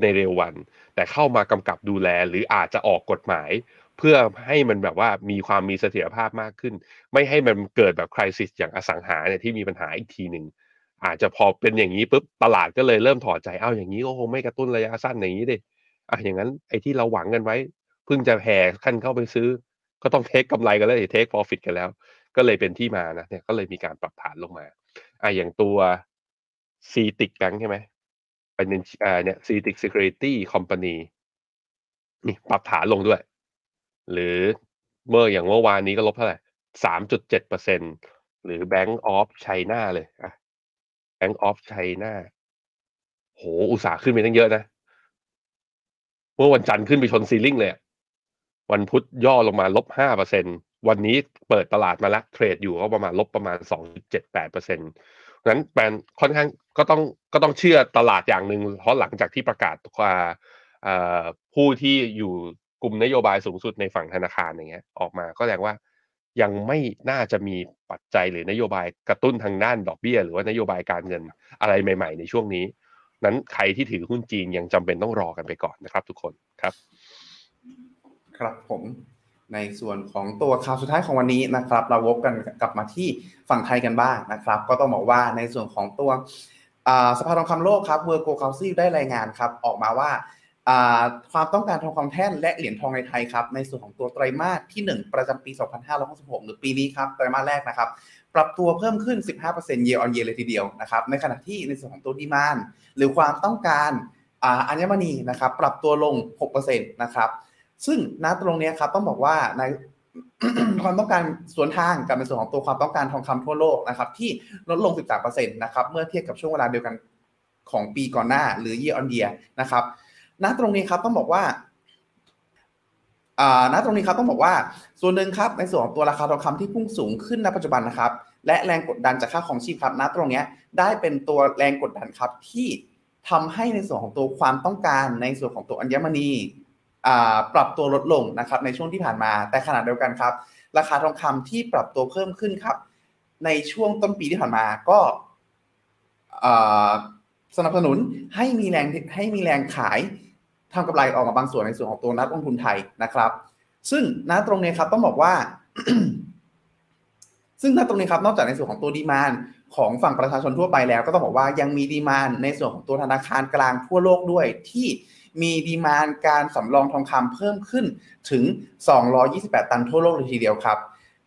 ในเร็ววัน แต่เข้ามากำกับดูแล หรืออาจจะออกกฎหมาย เพื่อให้มันแบบว่ามีความมีเสถียรภาพมากขึ้น ไม่ให้มันเกิดแบบคริสิสอย่างอสังหาเนี่ยที่มีปัญหาอีกทีหนึ่ง อาจจะพอเป็นอย่างนี้ปุ๊บตลาดก็เลยเริ่มถอดใจเอ้าอย่างนี้ก็คงไม่กระตุ้นระยะสั้นอย่างนี้ดิอะอย่างนั้นไอ้ที่เราหวังกันไว้เพิ่งจะแห่ขั้นเข้าไปซื้อ ก็ต้องเทคกำไรกันแล้วเทค profit กันแล้ว ก็เลยเป็นที่มานะเนี่ยก็เลยมีการปรับฐานลงมาอะอย่างตัว c t i c Bank ใช่ไหมเป็นอ่าเนี่ย c t i c Security Company นี่ปรับฐานลงด้วย หรือเมื่ออย่างเมื่อวานนี้ก็ลบเท่าไหร่สามจุดเจ็ดเปอร์เซ็นหรือ Bank of China เลยอะ Bank of China โห อุตสาห์ขึ้นไปตั้งเยอะนะ เมื่อวันจันทร์ขึ้นไปชนซีลิ่งเลย วันพุธย่อลงมาลบห้าเปอร์เซ็นวันนี้เปิดตลาดมาแล้วเทรดอยู่ก็ประมาณลบประมาณสองเจ็ดแปดเปอร์เซ็นต์นั้นแปนค่อนข้างก็ต้องก็ต้องเชื่อตลาดอย่างหนึ่งเพราะหลังจากที่ประกาศว่าผู้ที่อยู่กลุ่มนโยบายสูงสุดในฝั่งธนาคารอย่างเงี้ย ออกมาก็แสดงว่า ยังไม่น่าจะมีปัจจัยหรือนโยบายกระตุ้นทางด้านดอกเบี้ย หรือว่านโยบายการเงินอะไรใหม่ ๆ ในช่วงนี้ นั้นใครที่ถือหุ้นจีนยังจำเป็นต้องรอกันไปก่อนนะครับทุกคนครับ ครับผมในส่วนของตัวข่าวสุดท้ายของวันนี้นะครับ เราวกกันกลับมาที่ฝั่งไทยกันบ้างนะครับ ก็ต้องบอกว่าในส่วนของตัวสภาทองคำโลกครับเวอร์โกคาซีได้รายงานครับออกมาว่า ความต้องการทองคำแท่นและเหรียญทองในไทยครับในส่วนของตัวไตรมาสที่ 1 ประจำปี 2566 หรือปีนี้ครับไตรมาสแรกนะครับปรับตัวเพิ่มขึ้น 15% year on year เลยทีเดียวนะครับในขณะที่ในส่วนของตัวดีมานหรือความต้องการอัญมณีนะครับปรับตัวลง 6%นะครับซึ่งณตรงนี้ครับต้องบอกว่าในความต้องการสวนทางกับในส่วนของตัวความต้องการทองคำทั่วโลกนะครับที่ลดลง 13%นะครับเมื่อเทียบกับช่วงเวลาเดียวกันของปีก่อนหน้าหรือ year on year นะครับ ณตรงนี้ครับต้องบอกว่าณตรงนี้ครับต้องบอกว่าส่วนหนึ่งครับในส่วนของตัวราคาทองคำที่พุ่งสูงขึ้นณปัจจุบันนะครับ และแรงกดดันจากค่าของชีพครับณตรงนี้ได้เป็นตัวแรงกดดันครับที่ทำให้ในส่วนของตัวความต้องการในส่วนของตัวอัญมณีปรับตัวลดลงนะครับในช่วงที่ผ่านมา แต่ขณะเดียวกันครับ ราคาทองคำที่ปรับตัวเพิ่มขึ้นครับ ในช่วงต้นปีที่ผ่านมาก็ สนับสนุนให้มีแรงให้มีแรงขายทำกำไรออกมาบางส่วนในส่วนของตัวนักลงทุนไทยนะครับ ซึ่งณตรงนี้ครับต้องบอกว่า ซึ่งณตรงนี้ครับนอกจากในส่วนของตัวดีมานของฝั่งประชาชนทั่วไปแล้ว ก็ต้องบอกว่ายังมีดีมานในส่วนของตัวธนาคารกลางทั่วโลกด้วยที่มีดีมานการสำรองทองคำเพิ่มขึ้นถึง 228 ตันทั่วโลกเลยทีเดียวครับ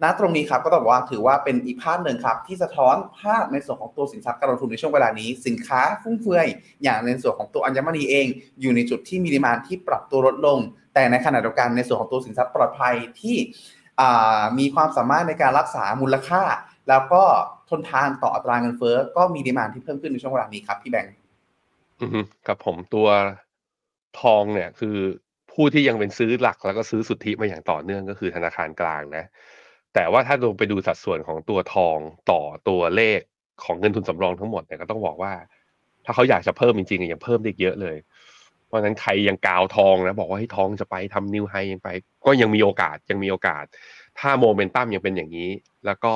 ณตรงนี้ครับก็ต้องบอกว่าถือว่าเป็นอีกภาพหนึ่งครับ ที่สะท้อนภาพในส่วนของตัวสินทรัพย์การลงทุนในช่วงเวลานี้ สินค้าฟุ่มเฟือย อย่างในส่วนของตัวอัญมณีเอง อยู่ในจุดที่มีดีมานที่ปรับตัวลดลง แต่ในขณะเดียวกันในส่วนของตัวสินทรัพย์ปลอดภัยที่มีความสามารถในการรักษามูลค่า แล้วก็ทนทานต่ออัตราเงินเฟ้อก็มีดีมานที่เพิ่มขึ้นในช่วงเวลานี้ครับพี่แบงค์ครับผมตัวทองเนี่ยคือผู้ที่ยังเป็นซื้อหลักแล้วก็ซื้อสุทธิมาอย่างต่อเนื่องก็คือธนาคารกลางนะ แต่ว่าถ้าลงไปดูสัดส่วนของตัวทองต่อตัวเลขของเงินทุนสำรองทั้งหมดเนี่ยก็ต้องบอกว่า ถ้าเขาอยากจะเพิ่มจริงๆยังเพิ่มได้เยอะเลย เพราะฉะนั้นใครยังกาวทองนะบอกว่าให้ทองจะไปทำนิวไฮยังไป ก็ยังมีโอกาสยังมีโอกาส ถ้าโมเมนตัมยังเป็นอย่างนี้ แล้วก็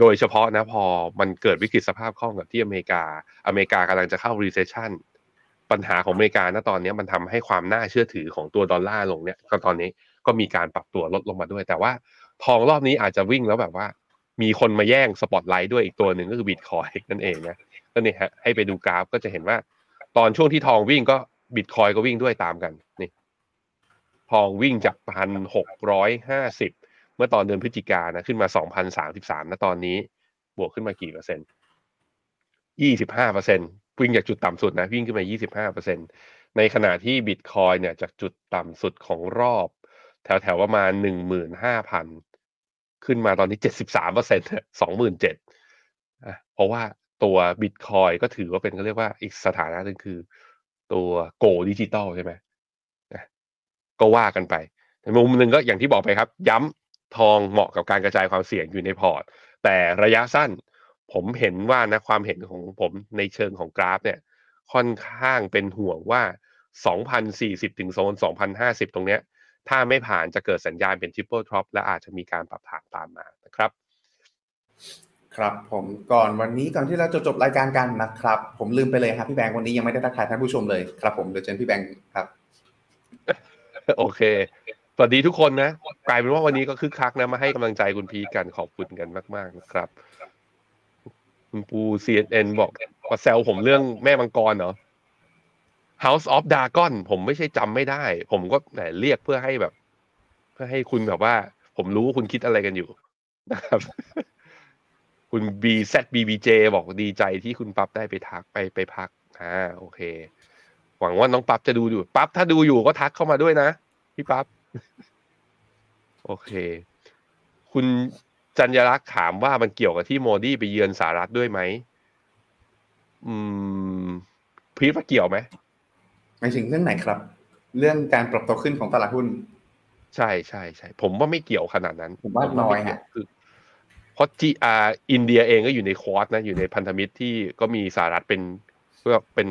โดยเฉพาะนะพอมันเกิดวิกฤตสภาพคล่องกับที่อเมริกา อเมริกากำลังจะเข้า recession ปัญหาของอเมริกาณตอนนี้มันทำให้ความน่าเชื่อถือของตัวดอลลาร์ลงเนี่ยก็ตอนนี้ก็มีการปรับตัวลดลงมาด้วย แต่ว่า ทองรอบนี้อาจจะวิ่งแล้วแบบว่า มีคนมาแย่งสปอตไลท์ด้วยอีกตัวหนึ่งก็คือบิตคอยน์นั่นเองนะก็เนี่ยฮะให้ไปดูกราฟก็จะเห็นว่า ตอนช่วงที่ทองวิ่งก็บิตคอยน์ก็วิ่งด้วยตามกันนี่ทองวิ่งจากพันหกร้อยห้าสิบเมื่อตอนเดือนพฤศจิกานะขึ้นมาสองพันสามสิบสามนะตอนนี้ บวกขึ้นมากี่เปอร์เซ็นต์ยี่สิบห้าเปอร์เซ็นต์วิ่งจากจุดต่ำสุดนะวิ่งขึ้นมายี่สิบห้าเปอร์เซ็นต์ในขณะที่บิตคอยน์เนี่ยจากจุดต่ำสุดของรอบ แถวแถวประมาณหนึ่งหมื่นห้าพัน ขึ้นมาตอนนี้เจ็ดสิบสามเปอร์เซ็นต์สองหมื่นเจ็ดเพราะว่าตัวบิตคอยน์ก็ถือว่าเป็นเขาเรียกว่าอีกสถานะหนึ่งคือ ตัว gold digital ใช่ไหมก็ว่ากันไปในมุมหนึ่งก็อย่างที่บอกไปครับ ย้ำทองเหมาะกับการกระจายความเสี่ยงอยู่ในพอร์ต แต่ระยะสั้นผมเห็นว่านะความเห็นของผมในเชิงของกราฟเนี่ยค่อนข้างเป็นห่วงว่า 2,040 ถึงโซน 2,050 ตรงเนี้ย ถ้าไม่ผ่านจะเกิดสัญญาณเป็น triple top และอาจจะมีการปรับฐานตามมานะครับ ครับผมก่อนวันนี้ก่อนที่เราจะจบรายการกันนะครับ ผมลืมไปเลยครับพี่แบงค์วันนี้ยังไม่ได้ทักทายท่านผู้ชมเลยครับผมเดี๋ยวเชิญพี่แบงค์ครับ โอเคสวัสดีทุกคนนะกลายเป็นว่าวันนี้ก็คึกคักนะมาให้กำลังใจคุณพีกันขอบคุณกันมาก ๆ นะครับ คุณปู CNN บอกว่าแซวผมเรื่องแม่มังกรเหรอ House of Dragon ผมไม่ใช่จำไม่ได้ ผมก็แหมเรียกเพื่อให้แบบ เพื่อให้คุณแบบว่า ผมรู้ว่าคุณคิดอะไรกันอยู่นะครับ คุณ BZBBJ บอกดีใจที่คุณปั๊บได้ไปทักไปไปพัก อ่า โอเค หวังว่าน้องปั๊บจะดูอยู่ ปั๊บถ้าดูอยู่ก็ทักเข้ามาด้วยนะ พี่ปั๊บ โอเค คุณจัญญลักษ์ถามว่ามันเกี่ยวกับที่โมดี้ไปเยือนสหรัฐด้วยไหม อืมพีทว่าเกี่ยวไหม หมายถึงเรื่องไหนครับ เรื่องการปรับตัวขึ้นของตลาดหุ้น ใช่ใช่ใช่ผมว่าไม่เกี่ยวขนาดนั้น ผมว่าน้อยฮะคือเพราะจีอาอินเดียเองก็อยู่ในควอตนะอยู่ในพันธมิตรที่ก็มีสหรัฐเป็นเพื่อเป็น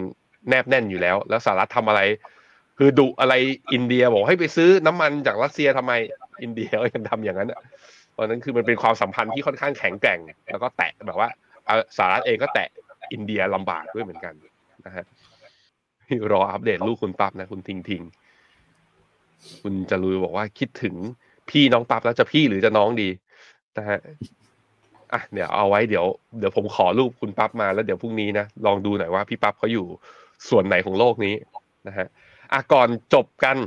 แนบแน่นอยู่แล้ว แล้วสหรัฐทำอะไร คือดุอะไรอินเดียบอกให้ไปซื้อน้ำมันจากรัสเซียทำไมอินเดียก็ยังทำอย่างนั้นอะเพราะนั้นคือมันเป็นความสัมพันธ์ที่ค่อนข้างแข็งแกร่ง แล้วก็แตะแบบว่าอะสหรัฐเองก็แตะอินเดียลำบากด้วยเหมือนกันนะฮะ รออัปเดตลูกคุณปั๊บนะ คุณทิงทิงคุณจะรู้บอกว่าคิดถึงพี่น้องปั๊บแล้วจะพี่หรือจะน้องดีนะฮะอะเดี๋ยวเอาไว้เดี๋ยวเดี๋ยวผมขอรูปคุณปั๊บมาแล้วเดี๋ยวพรุ่งนี้นะลองดูหน่อยว่าพี่ปั๊บเขาอยู่ส่วนไหนของโลกนี้นะฮะอะก่อนจบกัน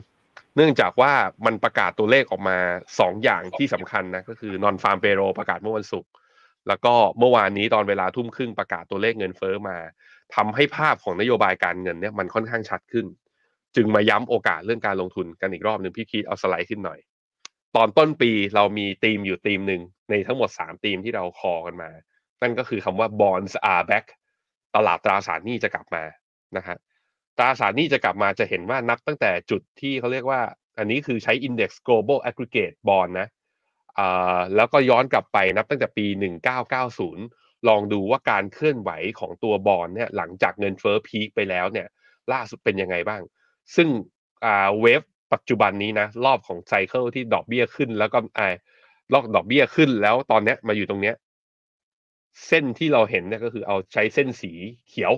เนื่องจากว่ามันประกาศตัวเลขออกมาสองอย่างที่สำคัญนะก็คือนอนฟาร์มเปโรประกาศเมื่อวันศุกร์แล้วก็เมื่อวานนี้ตอนเวลาทุ่มครึ่งประกาศตัวเลขเงินเฟ้อมา ทำให้ภาพของนโยบายการเงินเนี่ยมันค่อนข้างชัดขึ้น จึงมาย้ำโอกาสเรื่องการลงทุนกันอีกรอบหนึ่งพี่พีทเอาสไลด์ขึ้นหน่อย ตอนต้นปีเรามีธีมอยู่ธีมหนึ่งในทั้งหมด 3 ธีมที่เราคอกันมา นั่นก็คือคำว่า bonds are back ตลาดตราสารหนี้จะกลับมานะฮะตราสารหนี้จะกลับมาจะเห็นว่านับตั้งแต่จุดที่เขาเรียกว่า อันนี้คือใช้ index global aggregate bond นะแล้วก็ย้อนกลับไปนับตั้งแต่ปี 1990 ลองดูว่าการเคลื่อนไหวของตัวบอลเนี่ยหลังจากเงินเฟ้อพีคไปแล้วเนี่ย ล่าสุดเป็นยังไงบ้าง ซึ่งอ่าเวฟปัจจุบันนี้นะรอบของไซเคิลที่ดอกเบี้ยขึ้น แล้วก็ไอ้รอบดอกเบี้ยขึ้นแล้วตอนเนี้ยมาอยู่ตรงเนี้ยเส้นที่เราเห็นเนี่ยก็คือเอาใช้เส้นสีเขียว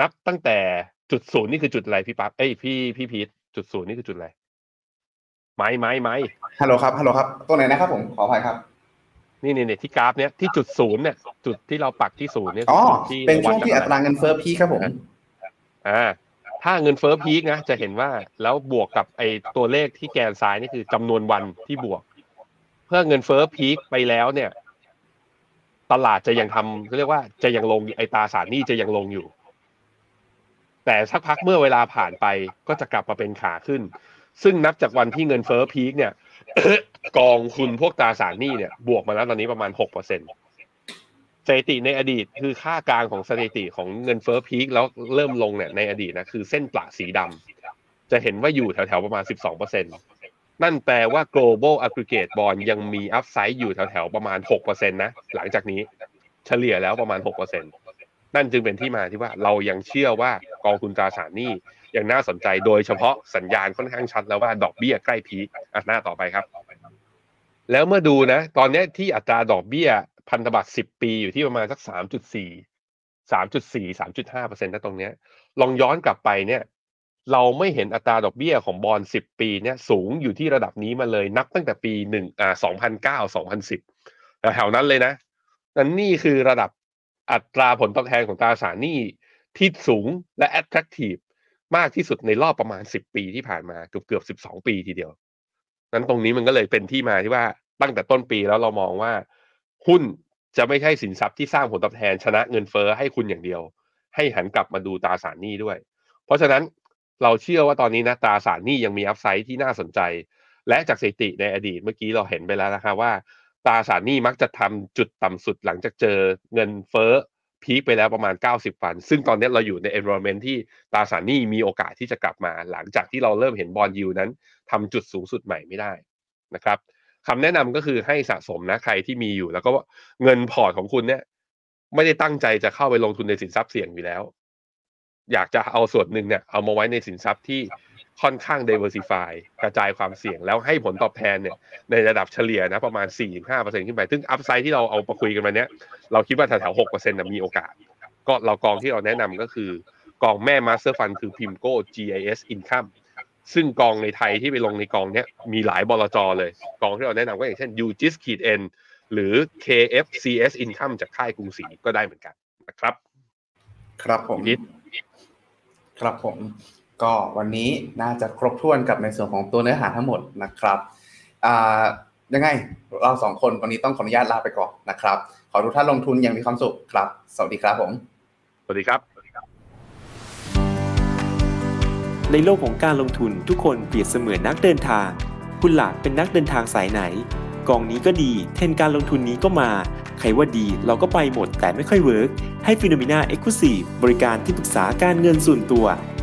นับตั้งแต่จุดศูนย์นี่คือจุดอะไรพี่ปั๊บเอ้ยพี่พี่พีทจุดศูนย์นี่คือจุดอะไรไม้ไม้ไม้ฮัลโหลครับฮัลโหลครับตัวไหนนะครับผมขออภัยครับ นี่นี่นี่ที่กราฟเนี้ยที่จุดศูนย์เนี่ยจุดที่เราปักที่ศูนย์เนี่ยอ๋อจุดที่เป็นช่วงวัดที่กัอันตราเงินเฟ้อพีคครับผมอ่าถ้าเงินเฟ้อพีคนะจะเห็นว่าแล้วบวกกับไอตัวเลขที่แกนซ้ายนี่คือจำนวนวันที่บวก เพื่อเงินเฟ้อพีคไปแล้วเนี่ย ตลาดจะยังทำเขาเรียกว่าจะยังลงไอตราสารหนี้จะยังลงอยู่ แต่สักพักเมื่อเวลาผ่านไปก็จะกลับมาเป็นขาขึ้น ซึ่งนับจากวันที่เงินเฟ้อพีคเนี่ย กองทุนพวกตราสารหนี้เนี่ยบวกมาแล้วตอนนี้ประมาณหกเปอร์เซ็นสถิติในอดีตคือค่ากลางของสถิติของเงินเฟ้อพีคแล้วเริ่มลงเนี่ยในอดีตนะคือเส้นปละสีดำจะเห็นว่าอยู่แถวๆประมาณสิบสองเปอร์เซ็นนั่นแปลว่า global aggregate bond ยังมีอัพไซด์อยู่แถวๆประมาณหกเปอร์เซ็นนะหลังจากนี้เฉลี่ยแล้วประมาณหกเปอร์เซ็นนั่นจึงเป็นที่มาที่ว่าเรายังเชื่อว่ากองทุนตราสารหนี้ ยังน่าสนใจโดยเฉพาะสัญญาณค่อนข้างชัดแล้วว่าดอกเบี้ยใกล้พีคอะหน้าต่อไปครับ แล้วเมื่อดูนะ ตอนนี้ที่อัตราดอกเบี้ยพันธบัตรสิบปีอยู่ที่ประมาณสักสามจุดสี่สามจุดสี่สามจุดห้าเปอร์เซ็นต์นะตรงเนี้ย ลองย้อนกลับไปเนี่ย เราไม่เห็นอัตราดอกเบี้ยของบอลสิบปีเนี่ยสูงอยู่ที่ระดับนี้มาเลยนับตั้งแต่ปีหนึ่งอ่าสองพันเก้าสองพันสิบแถวๆนั้นเลยนะนั่นนี่คือระดับอัตราผลตอบแทนของตราสารหนี้ที่สูงและ attractive มากที่สุดในรอบประมาณสิบปีที่ผ่านมาเกือบเกือบสิบสองปีทีเดียว นั้นตรงนี้มันก็เลยเป็นที่มาที่ว่าตั้งแต่ต้นปีแล้วเรามองว่าหุ้นจะไม่ใช่สินทรัพย์ที่สร้างผลตอบแทนชนะเงินเฟ้อให้คุณอย่างเดียว ให้หันกลับมาดูตราสารหนี้ด้วย เพราะฉะนั้นเราเชื่อว่าตอนนี้นะตราสารหนี้ยังมีอัพไซด์ที่น่าสนใจ และจากสถิติในอดีตเมื่อกี้เราเห็นไปแล้วนะคะว่าตราสารหนี้มักจะทำจุดต่ำสุดหลังจากเจอเงินเฟ้อ พีคไปแล้วประมาณ 90 วัน ซึ่งตอนนี้เราอยู่ใน environment ที่ตราสารหนี้มีโอกาสที่จะกลับมา หลังจากที่เราเริ่มเห็นบอลยูนั้นทำจุดสูงสุดใหม่ไม่ได้นะครับคำแนะนำก็คือให้สะสมนะใครที่มีอยู่ แล้วก็เงินพอร์ตของคุณเนี่ยไม่ได้ตั้งใจจะเข้าไปลงทุนในสินทรัพย์เสี่ยงอยู่แล้ว อยากจะเอาส่วนหนึ่งเนี่ยเอามาไว้ในสินทรัพย์ที่ ค่อนข้าง diversify กระจายความเสี่ยงแล้วให้ผลตอบแทนเนี่ยในระดับเฉลี่ยนะประมาณ 4-5%ขึ้นไป ซึ่ง upside ที่เราเอามาคุยกันมาเนี้ยเราคิดว่าแถวๆ6%นะมีโอกาส ก็เรากองที่เราแนะนำก็คือกองแม่ Master Fund คือ Pimco GIS Income ซึ่งกองในไทยที่ไปลงในกองเนี้ยมีหลายบลจเลย กองที่เราแนะนำก็อย่างเช่น UGIS ขีด N หรือ KFCS Income จากค่ายกรุงศรีก็ได้เหมือนกันนะครับ ครับผมนิดครับผม ก็วันนี้น่าจะครบถ้วนกับในส่วนของตัวเนื้อหาทั้งหมดนะครับอ่ายังไงเราสองคนวันนี้ต้องขออนุญาตลาไปก่อนนะครับ ขอทุกท่านลงทุนอย่างมีความสุขครับ สวัสดีครับผม สวัสดีครับ ในโลกของการลงทุนทุกคนเปรียบเสมือนนักเดินทาง คุณล่ะเป็นนักเดินทางสายไหน กองนี้ก็ดี เทรนด์การลงทุนนี้ก็มา ใครว่าดีเราก็ไปหมดแต่ไม่ค่อย work ให้ Finnomena Exclusive บริการที่ปรึกษาการเงินส่วนตัว